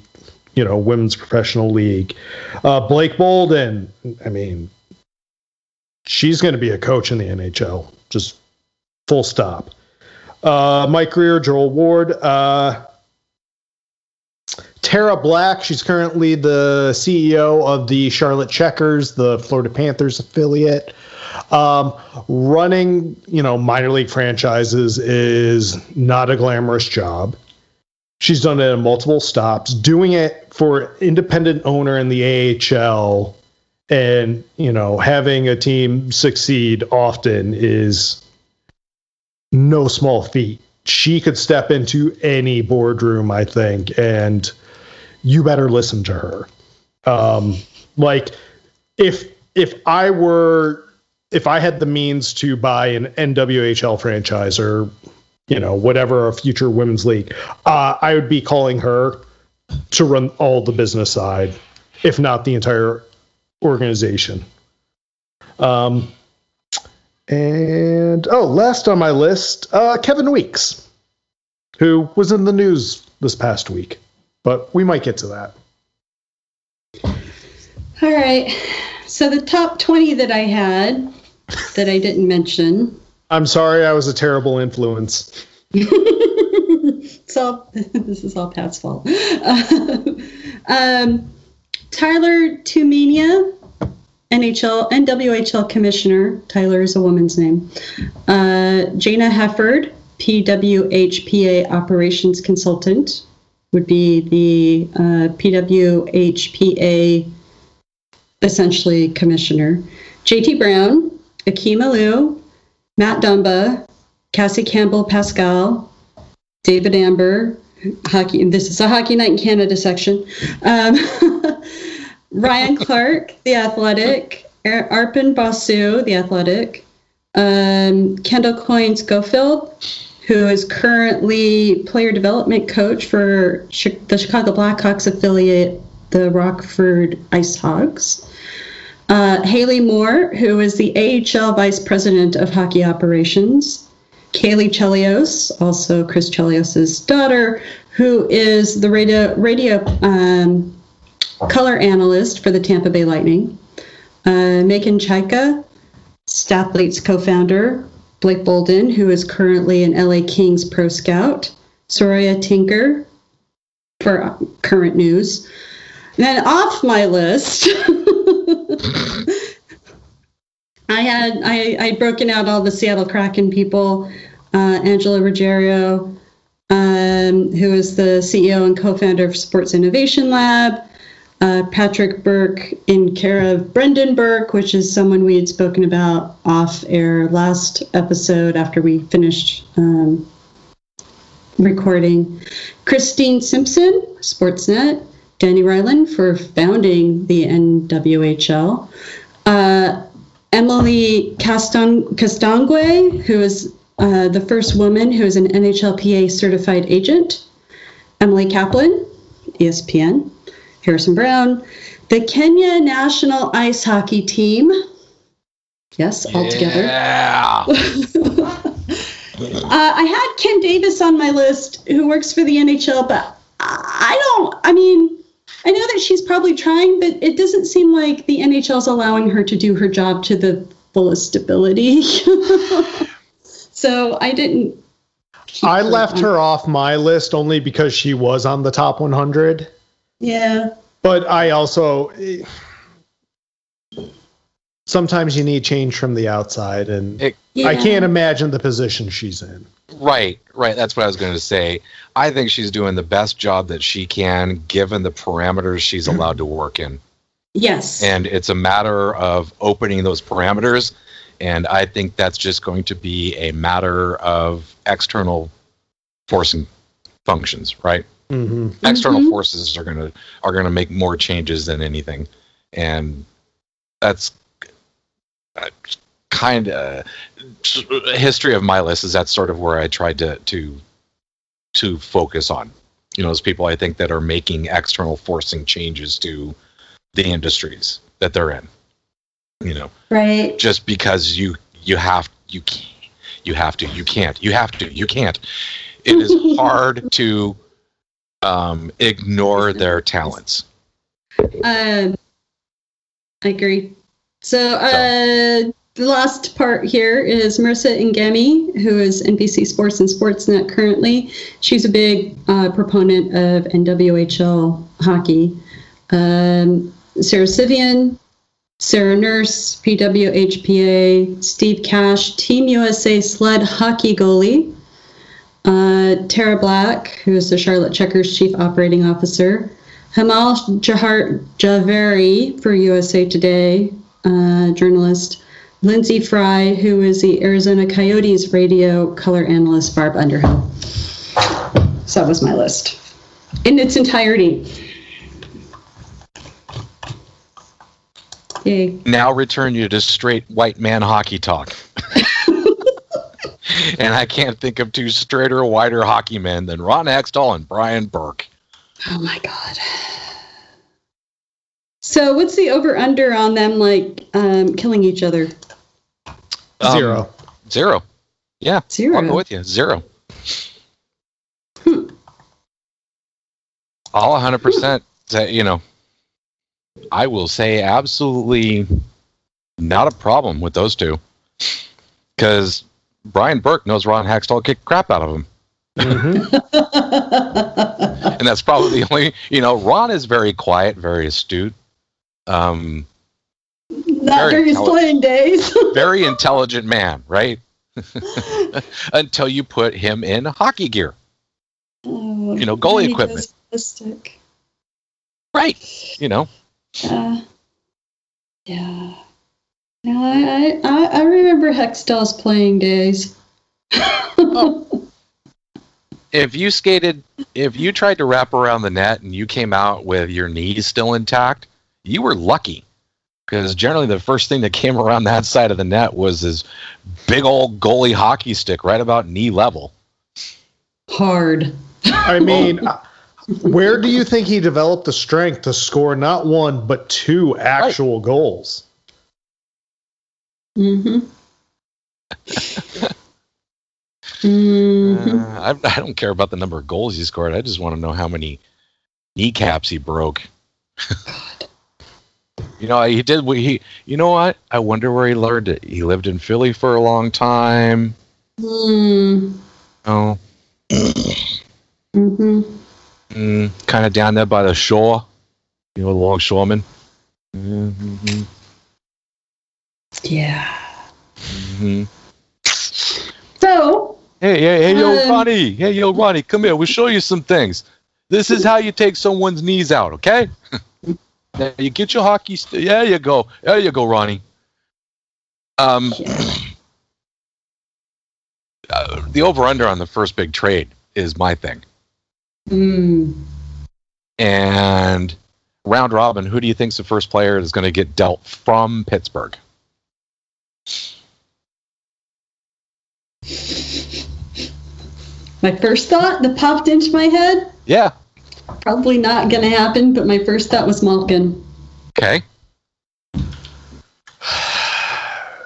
you know, women's professional league. Uh, Blake Bolden, I mean, she's going to be a coach in the NHL, just full stop. Uh, Mike Grier, Joel Ward, uh, Tera Black, she's currently the CEO of the Charlotte Checkers, the Florida Panthers affiliate. Um, running, you know, minor league franchises is not a glamorous job. She's done it in multiple stops. Doing it for independent owner in the AHL and, you know, having a team succeed often is no small feat. She could step into any boardroom, I think, and you better listen to her. Um, like if if I were if I had the means to buy an NWHL franchise or you know whatever a future women's league, uh, I would be calling her to run all the business side if not the entire organization. Um, and oh, last on my list, uh, Kevin Weeks, who was in the news this past week, but we might get to that. All right. So the top 20 that I had that I didn't mention. I'm sorry, I was a terrible influence. (laughs) it's all, (laughs) this is all Pat's fault. (laughs) um, Tyler Tumminia, NHL, NWHL commissioner. Tyler is a woman's name. Uh, Jayna Hefford, PWHPA operations consultant, would be the uh, PWHPA essentially commissioner. JT Brown, Akim Aliu, Matt Dumba, Cassie Campbell Pascall, David Amber, hockey. This is a Hockey Night in Canada section. Um, (laughs) Ryan Clark, the athletic. Arpon Basu, the athletic. Um, Kendall Coyne Schofield, who is currently player development coach for the Chicago Blackhawks affiliate, the Rockford Ice Hogs. Uh, Hayley Moore, who is the AHL Vice President of Hockey Operations. Caley Chelios, also Chris Chelios' daughter, who is the radio, radio um, color analyst for the Tampa Bay Lightning. Uh, Meghan Chayka, Stathletes co founder. Blake Bolden, who is currently an LA Kings pro scout. Saroya Tinker, for current news. then off my list, (laughs) I had I I'd broken out all the Seattle Kraken people, uh, Angela Ruggiero, um, who is the CEO and co-founder of Sports Innovation Lab, uh, Patrick Burke in care of Brendan Burke, which is someone we had spoken about off air last episode after we finished um, recording. Christine Simpson, Sportsnet, Dani Rylan for founding the NWHL. Uh, Emily Castan- Castonguay, who is uh, the first woman who is an NHLPA certified agent. Emily Kaplan, ESPN. Harrison Browne. The Kenya national ice hockey team. Yes, all together. (laughs) Uh, I had Kim Davis on my list, who works for the NHL, but I don't. I mean, I know that she's probably trying, but it doesn't seem like the NHL's allowing her to do her job to the fullest ability. (laughs) so I didn't. I left on- her off my list only because she was on the top 100. Yeah. But I also sometimes you need change from the outside, and It- yeah. I can't imagine the position she's in. Right, right. That's what I was going to say. I think she's doing the best job that she can, given the parameters she's mm-hmm. allowed to work in. Yes. And it's a matter of opening those parameters. And I think that's just going to be a matter of external forcing functions, right? Hmm External Mhm. forces are gonna are gonna make more changes than anything, and that's uh, kind of history of my list is that's sort of where I tried to to to focus on. You know, those people I think that are making external forcing changes to the industries that they're in. You know, right. just because you you have you can't you have to you can't you have to you can't. It is (laughs) hard to um, ignore their talents. Um, I agree. So, uh, the last part here is Marissa Ngemi, who is NBC Sports and Sportsnet currently. She's a big uh, proponent of NWHL hockey. Um, Sara Civian, Sarah Nurse, PWHPA, Steve Cash, Team USA sled hockey goalie. Uh, Tera Black, who is the Charlotte Checkers chief operating officer. Hamal Jahar Javeri for USA Today, uh, journalist. Lyndsey Fry, who is the Arizona Coyotes radio color analyst, Barb Underhill. So that was my list in its entirety. Yay. Now return you to straight white man hockey talk. (laughs) and I can't think of two straighter, wider hockey men than Ron Hextall and Brian Burke. Oh my God. So what's the over under on them like um, killing each other? Um, Zero. Zero. Yeah. Zero. I'll go with you. Zero. Hmm. All 100%. Say, you know, I will say absolutely not a problem with those two. Because Brian Burke knows Ron Hextall kicked crap out of him. Mhm. (laughs) And that's probably the only, you know, Ron is very quiet, very astute, um, Not Very during his playing days. (laughs) very intelligent man, right? (laughs) Until you put him in hockey gear. Oh, You know, goalie equipment. Right. You know, Yeah. Yeah. Yeah, I, I, I remember Hextall's playing days. if you skated, if you tried to wrap around the net and you came out with your knees still intact, you were lucky. Because generally, the first thing that came around that side of the net was this big old goalie hockey stick right about knee level. Hard. I mean, uh, where do you think he developed the strength to score not one but two actual goals? Mm-hmm. mm-hmm. Uh, I, I don't care about the number of goals he scored. I just want to know how many kneecaps he broke. you know, he did. He, you know what? I wonder where he learned it. He lived in Philly for a long time. Mm. Oh, Mm-hmm. mm, kind of down there by the shore. You know, the longshoreman. Mm-hmm. Yeah. hmm So, Hey, hey, hey, yo, Um, Ronnie. Hey, yo, Ronnie, come here. We'll show you some things. This is how you take someone's knees out, okay? (laughs) Now you get your hockey. St- there you go. There you go, Ronnie. Um, yeah. uh, the over/under on the first big trade is my thing. Mm. And round robin, who do you think's the first player that's going to get dealt from Pittsburgh? My first thought that popped into my head, Yeah. probably not going to happen, but my first thought was Malkin. Okay. (sighs)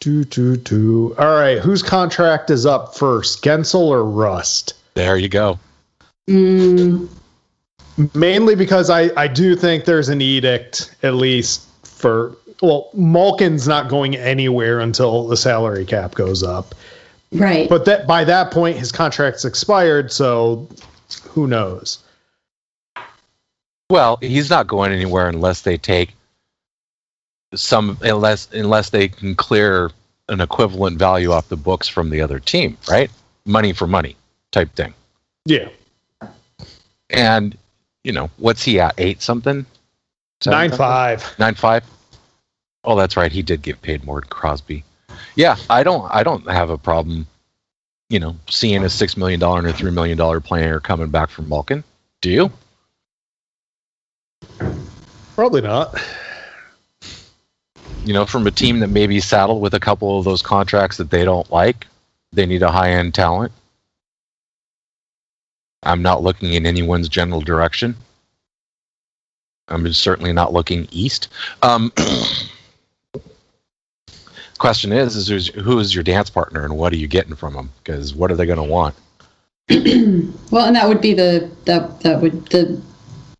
Do, do, do. All right, whose contract is up first, Guentzel or Rust? There you go. Mm. Mainly because I, I do think there's an edict, at least for, well, Malkin's not going anywhere until the salary cap goes up. Right. But that by that point, his contract's expired, so who knows? Well, he's not going anywhere unless they take some unless unless they can clear an equivalent value off the books from the other team, right? Money for money type thing. Yeah. And you know, what's he at? Eight something? Seven Nine something? five. Nine five? Oh, that's right. He did get paid more than Crosby. Yeah, I don't I don't have a problem, you know, seeing a six million dollar and a three million dollar player coming back from Malkin. Do you? Probably not. you know, from a team that may be saddled with a couple of those contracts that they don't like. They need a high end talent. I'm not looking in anyone's general direction. I'm certainly not looking east. Um, (clears throat) question is, is who's, who is your dance partner and what are you getting from them? Because what are they going to want? (clears throat) well, and that would be the that that would the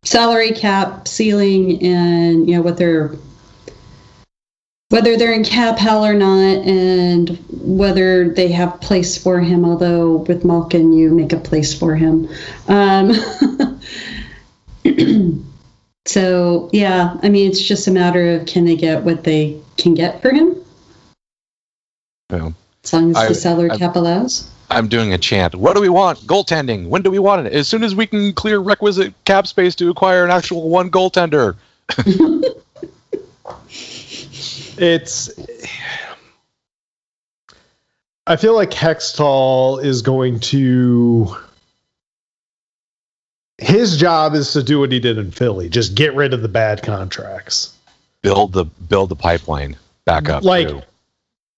salary cap ceiling and you know what they're whether they're in cap hell or not and whether they have place for him although with malkin you make a place for him um, (laughs) so yeah i mean it's just a matter of can they get what they can get for him You as long as I- the salary I- cap allows I'm doing a chant. What do we want? Goaltending. When do we want it? As soon as we can clear requisite cap space to acquire an actual one goaltender. (laughs) It's. I feel like Hextall is going to. His job is to do what he did in Philly, just get rid of the bad contracts. build the build the pipeline back up. Like- too.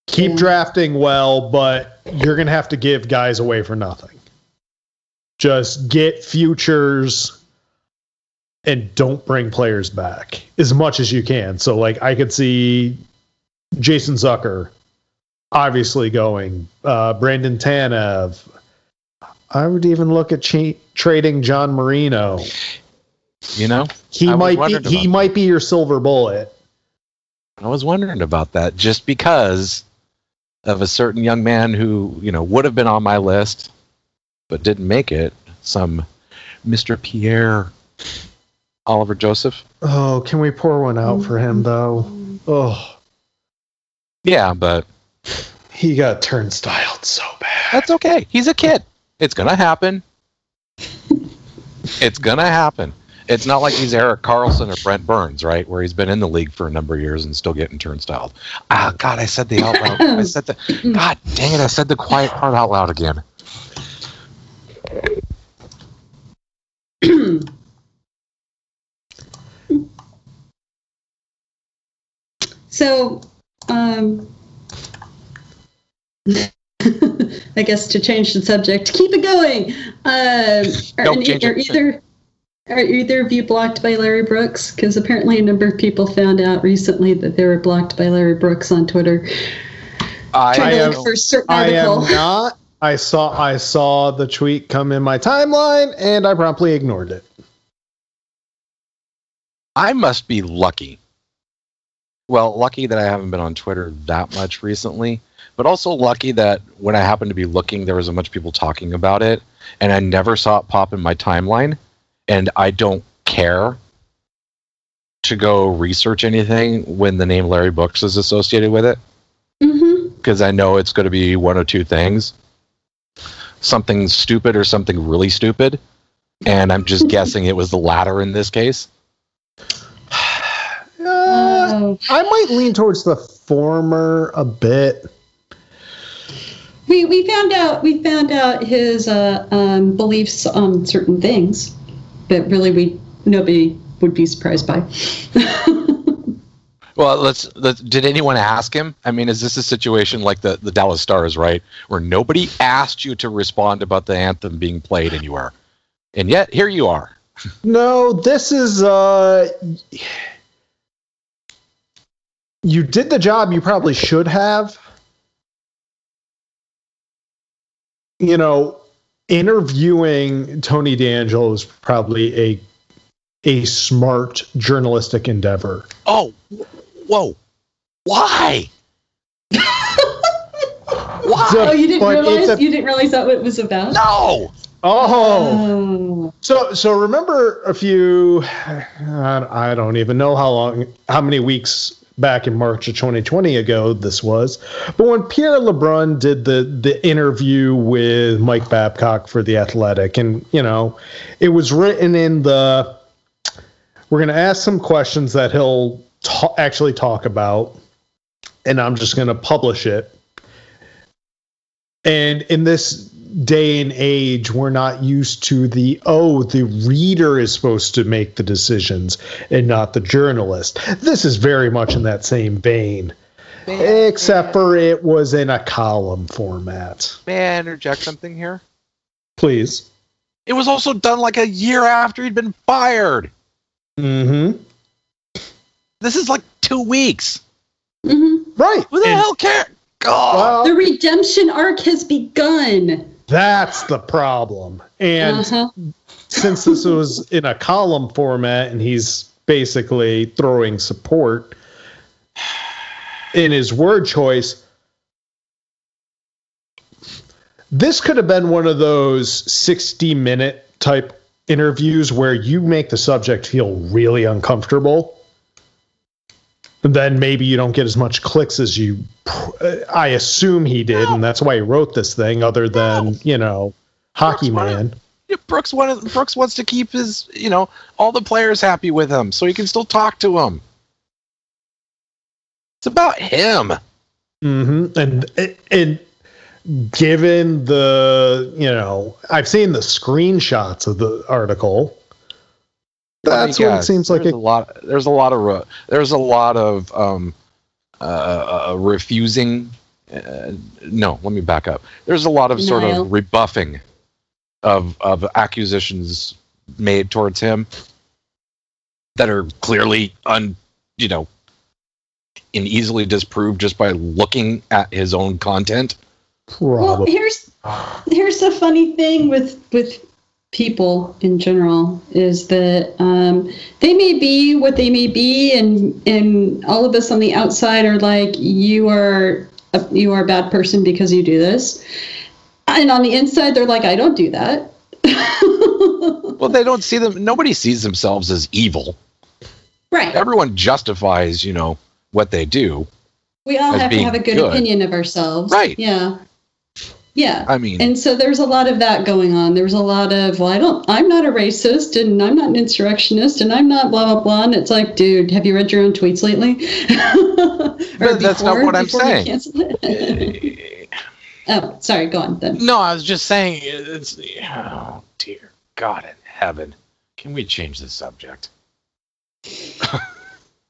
Keep Yeah. drafting well, but you're going to have to give guys away for nothing. Just get futures and don't bring players back as much as you can. So like I could see Jason Zucker obviously going, uh, Brandon Tanev. I would even look at cha- trading John Marino. You know, He I might be he might be your silver bullet. I was wondering about that just because of a certain young man who, you know, would have been on my list but didn't make it. Some Mr. Pierre Oliver Joseph. Oh, can we pour one out for him though? Oh, Yeah, but he got turnstiled so bad. that's okay. He's a kid. It's to happen. it's to happen. It's not like he's Erik Karlsson or Brent Burns, right? Where he's been in the league for a number of years and still getting turnstiled. Ah, God, I said the out loud. I said the. (clears throat) God dang it! I said the quiet part out loud again. (clears throat) So, um, (laughs) I guess to change the subject, keep it going. Um, are, any- are it. either are either of you blocked by Larry Brooks? Because apparently a number of people found out recently that they were blocked by Larry Brooks on Twitter. I, Trying to am- look for certain I article. am (laughs) not. I saw I saw the tweet come in my timeline and I promptly ignored it. I must be lucky. Well, lucky that I haven't been on Twitter that much recently, but also lucky that when I happened to be looking, there was a bunch of people talking about it, and I never saw it pop in my timeline, and I don't care to go research anything when the name Larry Brooks is associated with it, because I know it's going to be one of two things something stupid or something really stupid, and I'm just (laughs) guessing it was the latter in this case. (sighs) Uh. I might lean towards the former a bit. We we found out we found out his uh, um, beliefs on certain things, but really we nobody would be surprised by. (laughs) Well, let's, let's. Did anyone ask him? I mean, is this a situation like the the Dallas Stars, right, where nobody asked you to respond about the anthem being played anywhere, and yet here you are. (laughs) No, this is uh you did the job you probably should have. You know, interviewing Tony DeAngelo is probably a a smart journalistic endeavor. Oh, whoa, why? (laughs) why? oh, you didn't realize a- you didn't realize that what it was about. No. Oh, Oh. so so remember a few (sighs) I I don't even know how long how many weeks back in March of 2020 ago this was. But when Pierre LeBrun did the the interview with Mike Babcock for the Athletic and you know it was written in the we're going to ask some questions that he'll ta- actually talk about and I'm just going to publish it. And in this day and age, we're not used to the, oh, the reader is supposed to make the decisions and not the journalist. This is very much in that same vein, except for it was in a column format. May I interject something here? Please. It was also done like a year after he'd been fired. Mm-hmm. This is like two weeks. Mm-hmm. Right. Who the And- hell cares? God. well, The redemption arc has begun. That's the problem. And Uh-huh. since this was in a column format and he's basically throwing support in his word choice, this could have been one of those 60 minute type interviews where you make the subject feel really uncomfortable. Then maybe you don't get as much clicks as you, I assume he did, and that's why he wrote this thing, other than, No. you know, Hockey Brooks Man. Yeah, Brooks wanted, Brooks wants to keep his, you know, all the players happy with him, so he can still talk to them. It's about him. hmm And and given the you know, I've seen the screenshots of the article. That's Let me what it seems like. There's It, a lot. There's a lot of. re- There's a lot of um, uh, uh, refusing. Uh, no, let me back up. There's a lot of sort Denial. of rebuffing of of accusations made towards him. that are clearly un, you know, and easily disproved just by looking at his own content. Well, here's here's the funny thing with with people in general is that um, they may be what they may be, and and all of us on the outside are like, you are a, you are a bad person because you do this, and on the inside they're like, I don't do that. (laughs) Well, they don't see them. Nobody sees themselves as evil. right. Everyone justifies, you know, what they do. We all have to have a good, good. opinion of ourselves. Right. Yeah. Yeah. I mean, And so there's a lot of that going on. There's a lot of, well, I don't, I'm not a racist and I'm not an insurrectionist and I'm not blah, blah, blah. And it's like, dude, have you read your own tweets lately? (laughs) Or But that's not what I'm saying. (laughs) oh, sorry. Go on then. no, I was just saying. It's oh dear God in heaven. Can we change the subject? (laughs)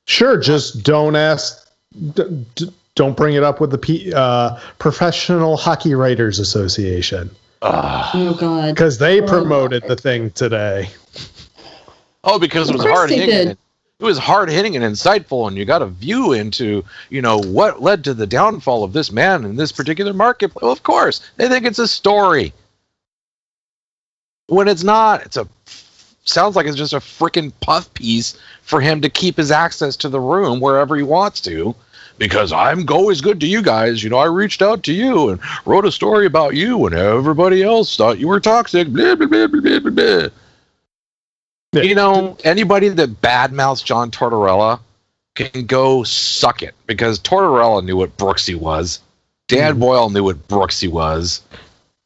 Sure, just don't ask. D- d- don't bring it up with the P, uh, Professional Hockey Writers Association Ugh. Oh, God. because they Oh, promoted God. the thing today. Oh, because it was hard hitting. did. It was hard hitting and insightful, and you got a view into, you know, what led to the downfall of this man in this particular market. Well, of course, they think it's a story. When it's not, it's a sounds like it's just a freaking puff piece for him to keep his access to the room wherever he wants to. Because I'm always good to you guys. You know, I reached out to you and wrote a story about you when everybody else thought you were toxic. Blah, blah, blah, blah, blah, blah. Yeah. You know, anybody that badmouths John Tortorella can go suck it because Tortorella knew what Brooksy was. Dan Mhm. Boyle knew what Brooksy was.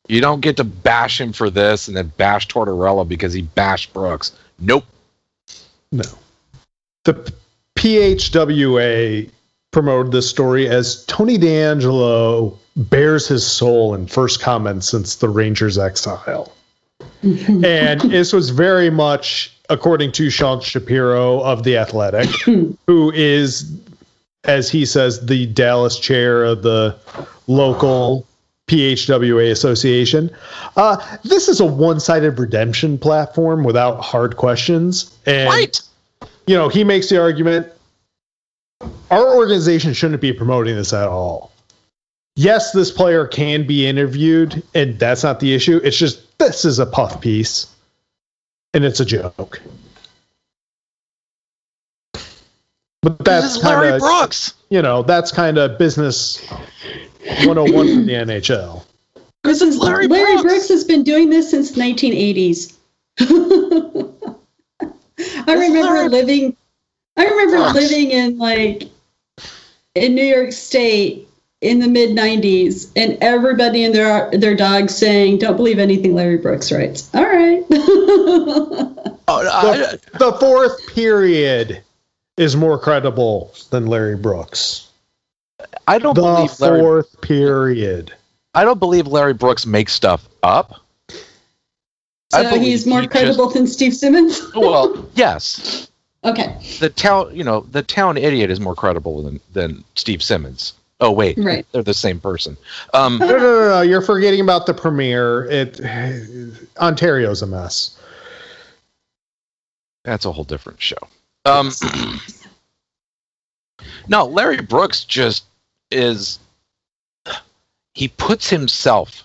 You don't get to bash him for this and then bash Tortorella because he bashed Brooks. Nope. No. The PHWA promoted this story as Tony DeAngelo bears his soul in first comments since the Rangers' exile. and (laughs) this was very much according to Sean Shapiro of The Athletic, (clears throat) who is, as he says, the Dallas chair of the local PHWA association. Uh, this is a one sided redemption platform without hard questions. And Right. you know, he makes the argument our organization shouldn't be promoting this at all. Yes, this player can be interviewed, and that's not the issue. It's just this is a puff piece, and it's a joke. But that's Larry kind of, Brooks. you know, that's kind of business 101 for the NHL. This is Larry Larry, Brooks. Brooks. has been doing this since 1980s. (laughs) I remember Larry- living. I remember Brooks. living in like in New York State in the mid 90s, and everybody and their their dogs saying, "Don't believe anything Larry Brooks writes." All right. (laughs) Oh, I- The, the fourth period is more credible than Larry Brooks. I don't The believe Larry. fourth period. I don't believe Larry Brooks makes stuff up. So he's more he just- credible than Steve Simmons. Well, (laughs) yes, okay. the town, you know, the town idiot is more credible than than Steve Simmons. Oh wait, Right. they're the same person. Um, No, no, no, no. You're forgetting about the premiere. It Ontario's a mess. that's a whole different show. Um, no, Larry Brooks just is. He puts himself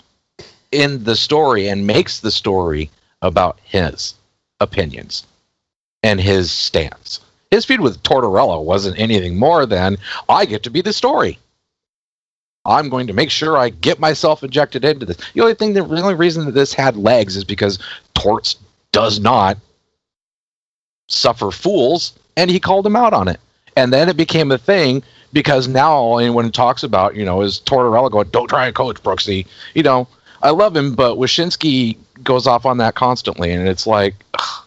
in the story and makes the story about his opinions and his stance. His feud with Tortorella wasn't anything more than I get to be the story. I'm going to make sure I get myself injected into this. The only thing, the only reason that this had legs is because Torts does not suffer fools, and he called him out on it. And then it became a thing because now all anyone talks about, you know, is Tortorella going, "Don't try and coach Brooksy." You know, I love him, but Wyshynski goes off on that constantly, and it's like,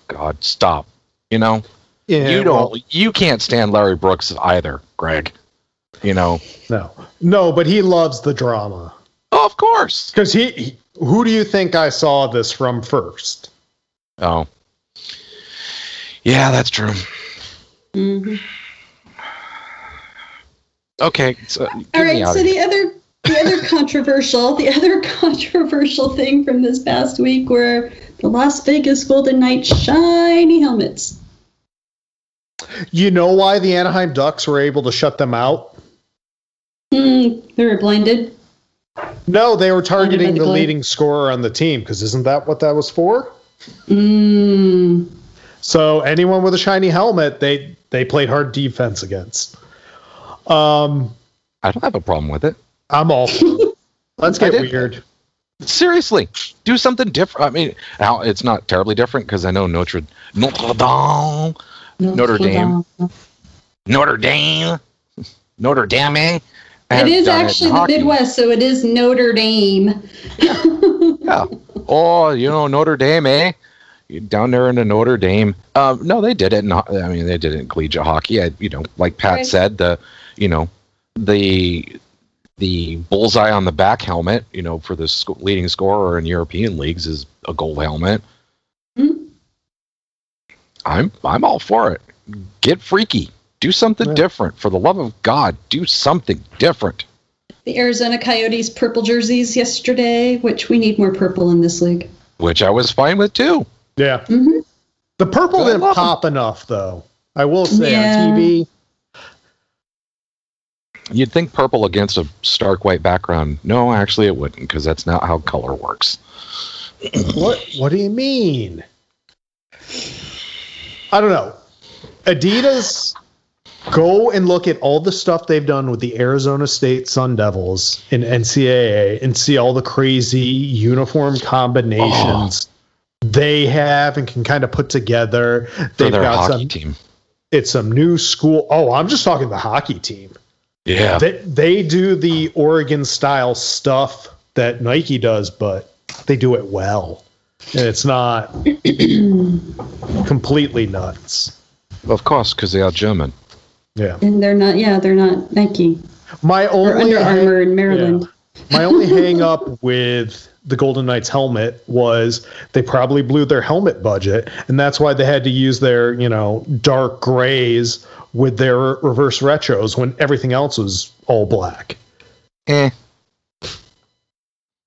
God, stop. You know, Yeah, you don't, well, you can't stand Larry Brooks either, Greg. You know, no, no, but he loves the drama oh, of course. because he, he. Who do you think I saw this from first? Oh, yeah, that's true. hmm Okay, so All get me right. out So the other, the other (laughs) controversial, the other (laughs) controversial thing from this past week were the Las Vegas Golden Knights shiny helmets. You know why the Anaheim Ducks were able to shut them out? Hmm, they were blinded. No, they were targeting the the leading scorer on the team because isn't that what that was for? Mm. So anyone with a shiny helmet, they they played hard defense against. Um, I don't have a problem with it. I'm all. (laughs) Let's get weird. Seriously, do something different. I mean, now it's not terribly different because I know Notre Notre Dame, Notre Dame. Notre Dame, Notre Dame. It is actually in the. Midwest, so it is Notre Dame. (laughs) Yeah. Oh, you know Notre Dame, eh? You Down there in the Notre Dame. Um, no, they did it. In, I mean, they did it in collegiate hockey. I, you know, like Pat Right. said, the you know the the bullseye on the back helmet, you know, for the sc- leading scorer in European leagues is a gold helmet. Hmm. I'm I'm all for it. Get freaky. Do something Yeah. different. For the love of God, do something different. The Arizona Coyotes purple jerseys yesterday, which we need more purple in this league. Which I was fine with too. Yeah, hmm the purple I didn't love 'em. pop enough though. I will say Yeah. on TV. You'd think purple against a stark white background. No, actually, it wouldn't, because that's not how color works. (clears throat) What What do you mean? I don't know. Adidas, go and look at all the stuff they've done with the Arizona State Sun Devils in NCAA and see all the crazy uniform combinations uh-huh. they have and can kind of put together. They've got hockey some. team. It's some new school. Oh, I'm just talking the hockey team. Yeah. They they do the Oregon style stuff that Nike does, but they do it well. And it's not (clears throat) completely nuts. Of course, because they are German. Yeah. And they're not, yeah, they're not Nike My or only Under Armour in Maryland. my only (laughs) hang up with the Golden Knights helmet was they probably blew their helmet budget, and that's why they had to use their, you know, dark grays with their reverse retros when everything else was all black. Eh.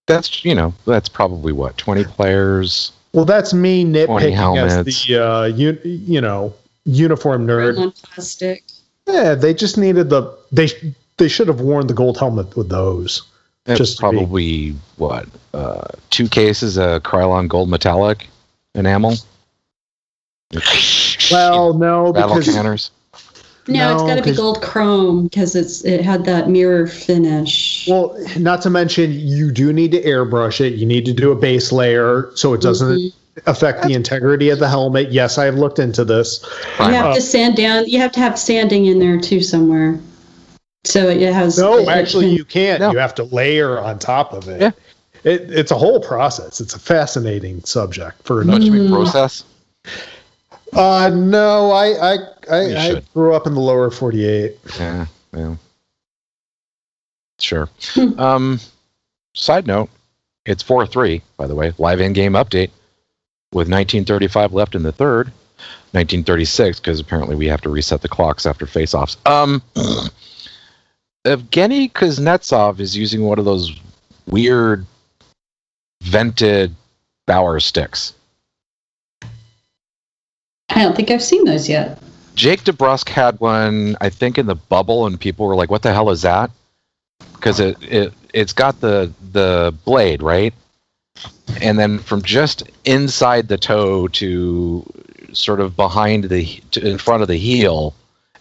That's, you know, that's probably what, 20 players? Well, that's me nitpicking as the uh, you, you know uniform nerd. on plastic. Yeah, they just needed the they they should have worn the gold helmet with those. It's Just to be- probably, what, uh, two cases of Krylon Gold Metallic enamel? Well, no, Battle because canners? No, it's got to be gold chrome because it's it had that mirror finish. well, not to mention you do need to airbrush it. You need to do a base layer so it doesn't Mhm. affect the integrity of the helmet. Yes, I have looked into this. You have Uh, to sand down. You have to have sanding in there too somewhere. So it has. No, it- actually, you can't. No. You have to layer on top of it. Yeah. It, it's a whole process. It's a fascinating subject for Don't another. Mm. process? Uh, no, I I I, I grew up in the lower forty-eight. Yeah, yeah. Sure. (laughs) Hmm. um, side note, it's 4 3, by the way, live in game update with 1935 left in the third. 1936, because apparently we have to reset the clocks after face offs. Um, (clears throat) Evgeny Kuznetsov is using one of those weird vented Bauer sticks. I don't think I've seen those yet. Jake DeBrusk had one, I think, in the bubble, and people were like, "What the hell is that?" Because it it it's got the the blade right, and then from just inside the toe to sort of behind the to in front of the heel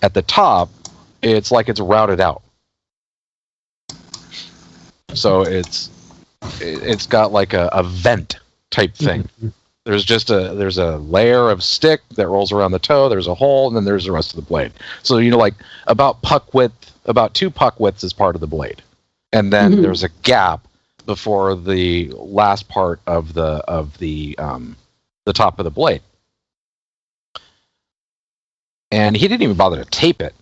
at the top, it's like it's routed out. So it's it- it's got like a, a vent type thing mm-hmm. There's just a there's a layer of stick that rolls around the toe there's a hole and then there's the rest of the blade so you know like about puck width about two puck widths is part of the blade and then Mhm. there's a gap before the last part of the of the um the top of the blade and he didn't even bother to tape it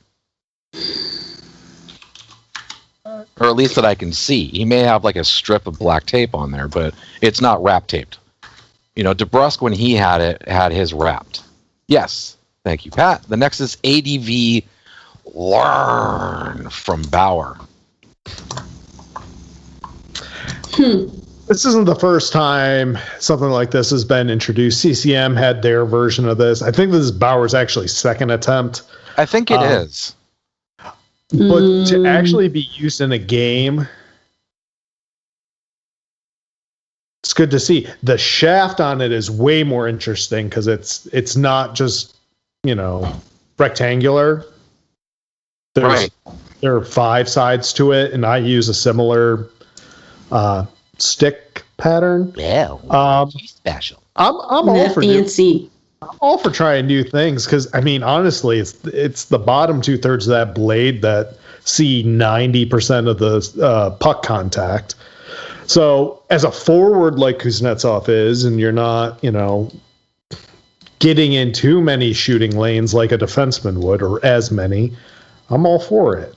or at least that I can see. He may have like a strip of black tape on there, but it's not wrap taped. You know, DeBrusk when he had it had his wrapped. Yes, thank you, Pat. The next is ADV Learn from Bauer. Hmm. this isn't the first time something like this has been introduced. CCM had their version of this. I think this is Bauer's actually second attempt. I think it Um, is. But to Mm. actually be used in a game, it's good to see. The shaft on it is way more interesting because it's it's not just you know rectangular. There's Right. there are five sides to it, and I use a similar uh, stick pattern. Yeah. Um, special. I'm I'm all That for new, fancy. all for trying new things because I mean honestly, it's it's the bottom two thirds of that blade that see ninety percent of the uh, puck contact. So as a forward like Kuznetsov is, and you're not you know getting in too many shooting lanes like a defenseman would, or as many, I'm all for it.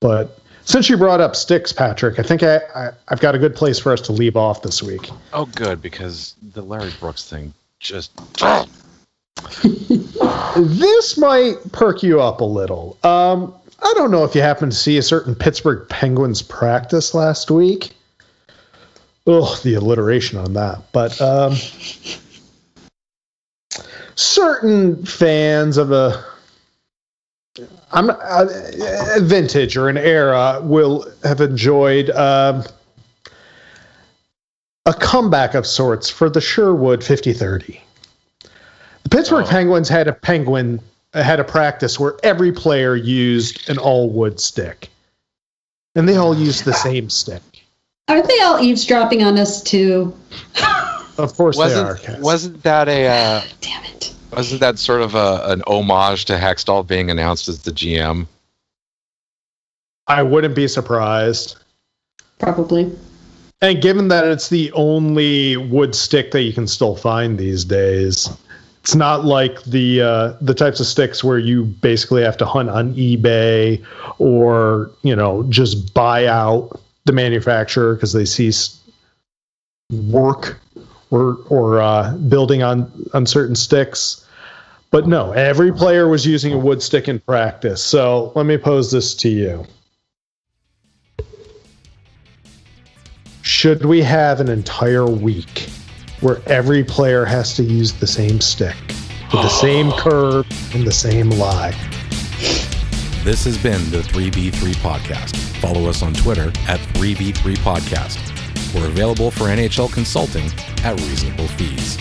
But since you brought up sticks, Patrick, I think I, I I've got a good place for us to leave off this week. Oh, good because the Larry Brooks thing just. (laughs) this might perk you up a little. Um, I don't know if you happened to see a certain Pittsburgh Penguins practice last week. Oh, the alliteration on that. But um, certain fans of a I'm a, a vintage or an era will have enjoyed um, a comeback of sorts for the Sherwood 5030. The Pittsburgh Oh. Penguins had a penguin had a practice where every player used an all wood stick, and they all used the (laughs) same stick. Aren't they all eavesdropping on us too? (laughs) Of course, they are. Wasn't Cass. wasn't that a uh, Damn it. wasn't that sort of a, an homage to Hextall being announced as the GM? I wouldn't be surprised. Probably. And given that it's the only wood stick that you can still find these days, it's not like the uh, the types of sticks where you basically have to hunt on eBay or you know just buy out the manufacturer because they cease work or or uh, building on on certain sticks. But no, every player was using a wood stick in practice. So let me pose this to you. Should we have an entire week where every player has to use the same stick with the same curve and the same lie? This has been the 3B3 Podcast. Follow us on Twitter at 3B3 Podcast. We're available for NHL consulting at reasonable fees.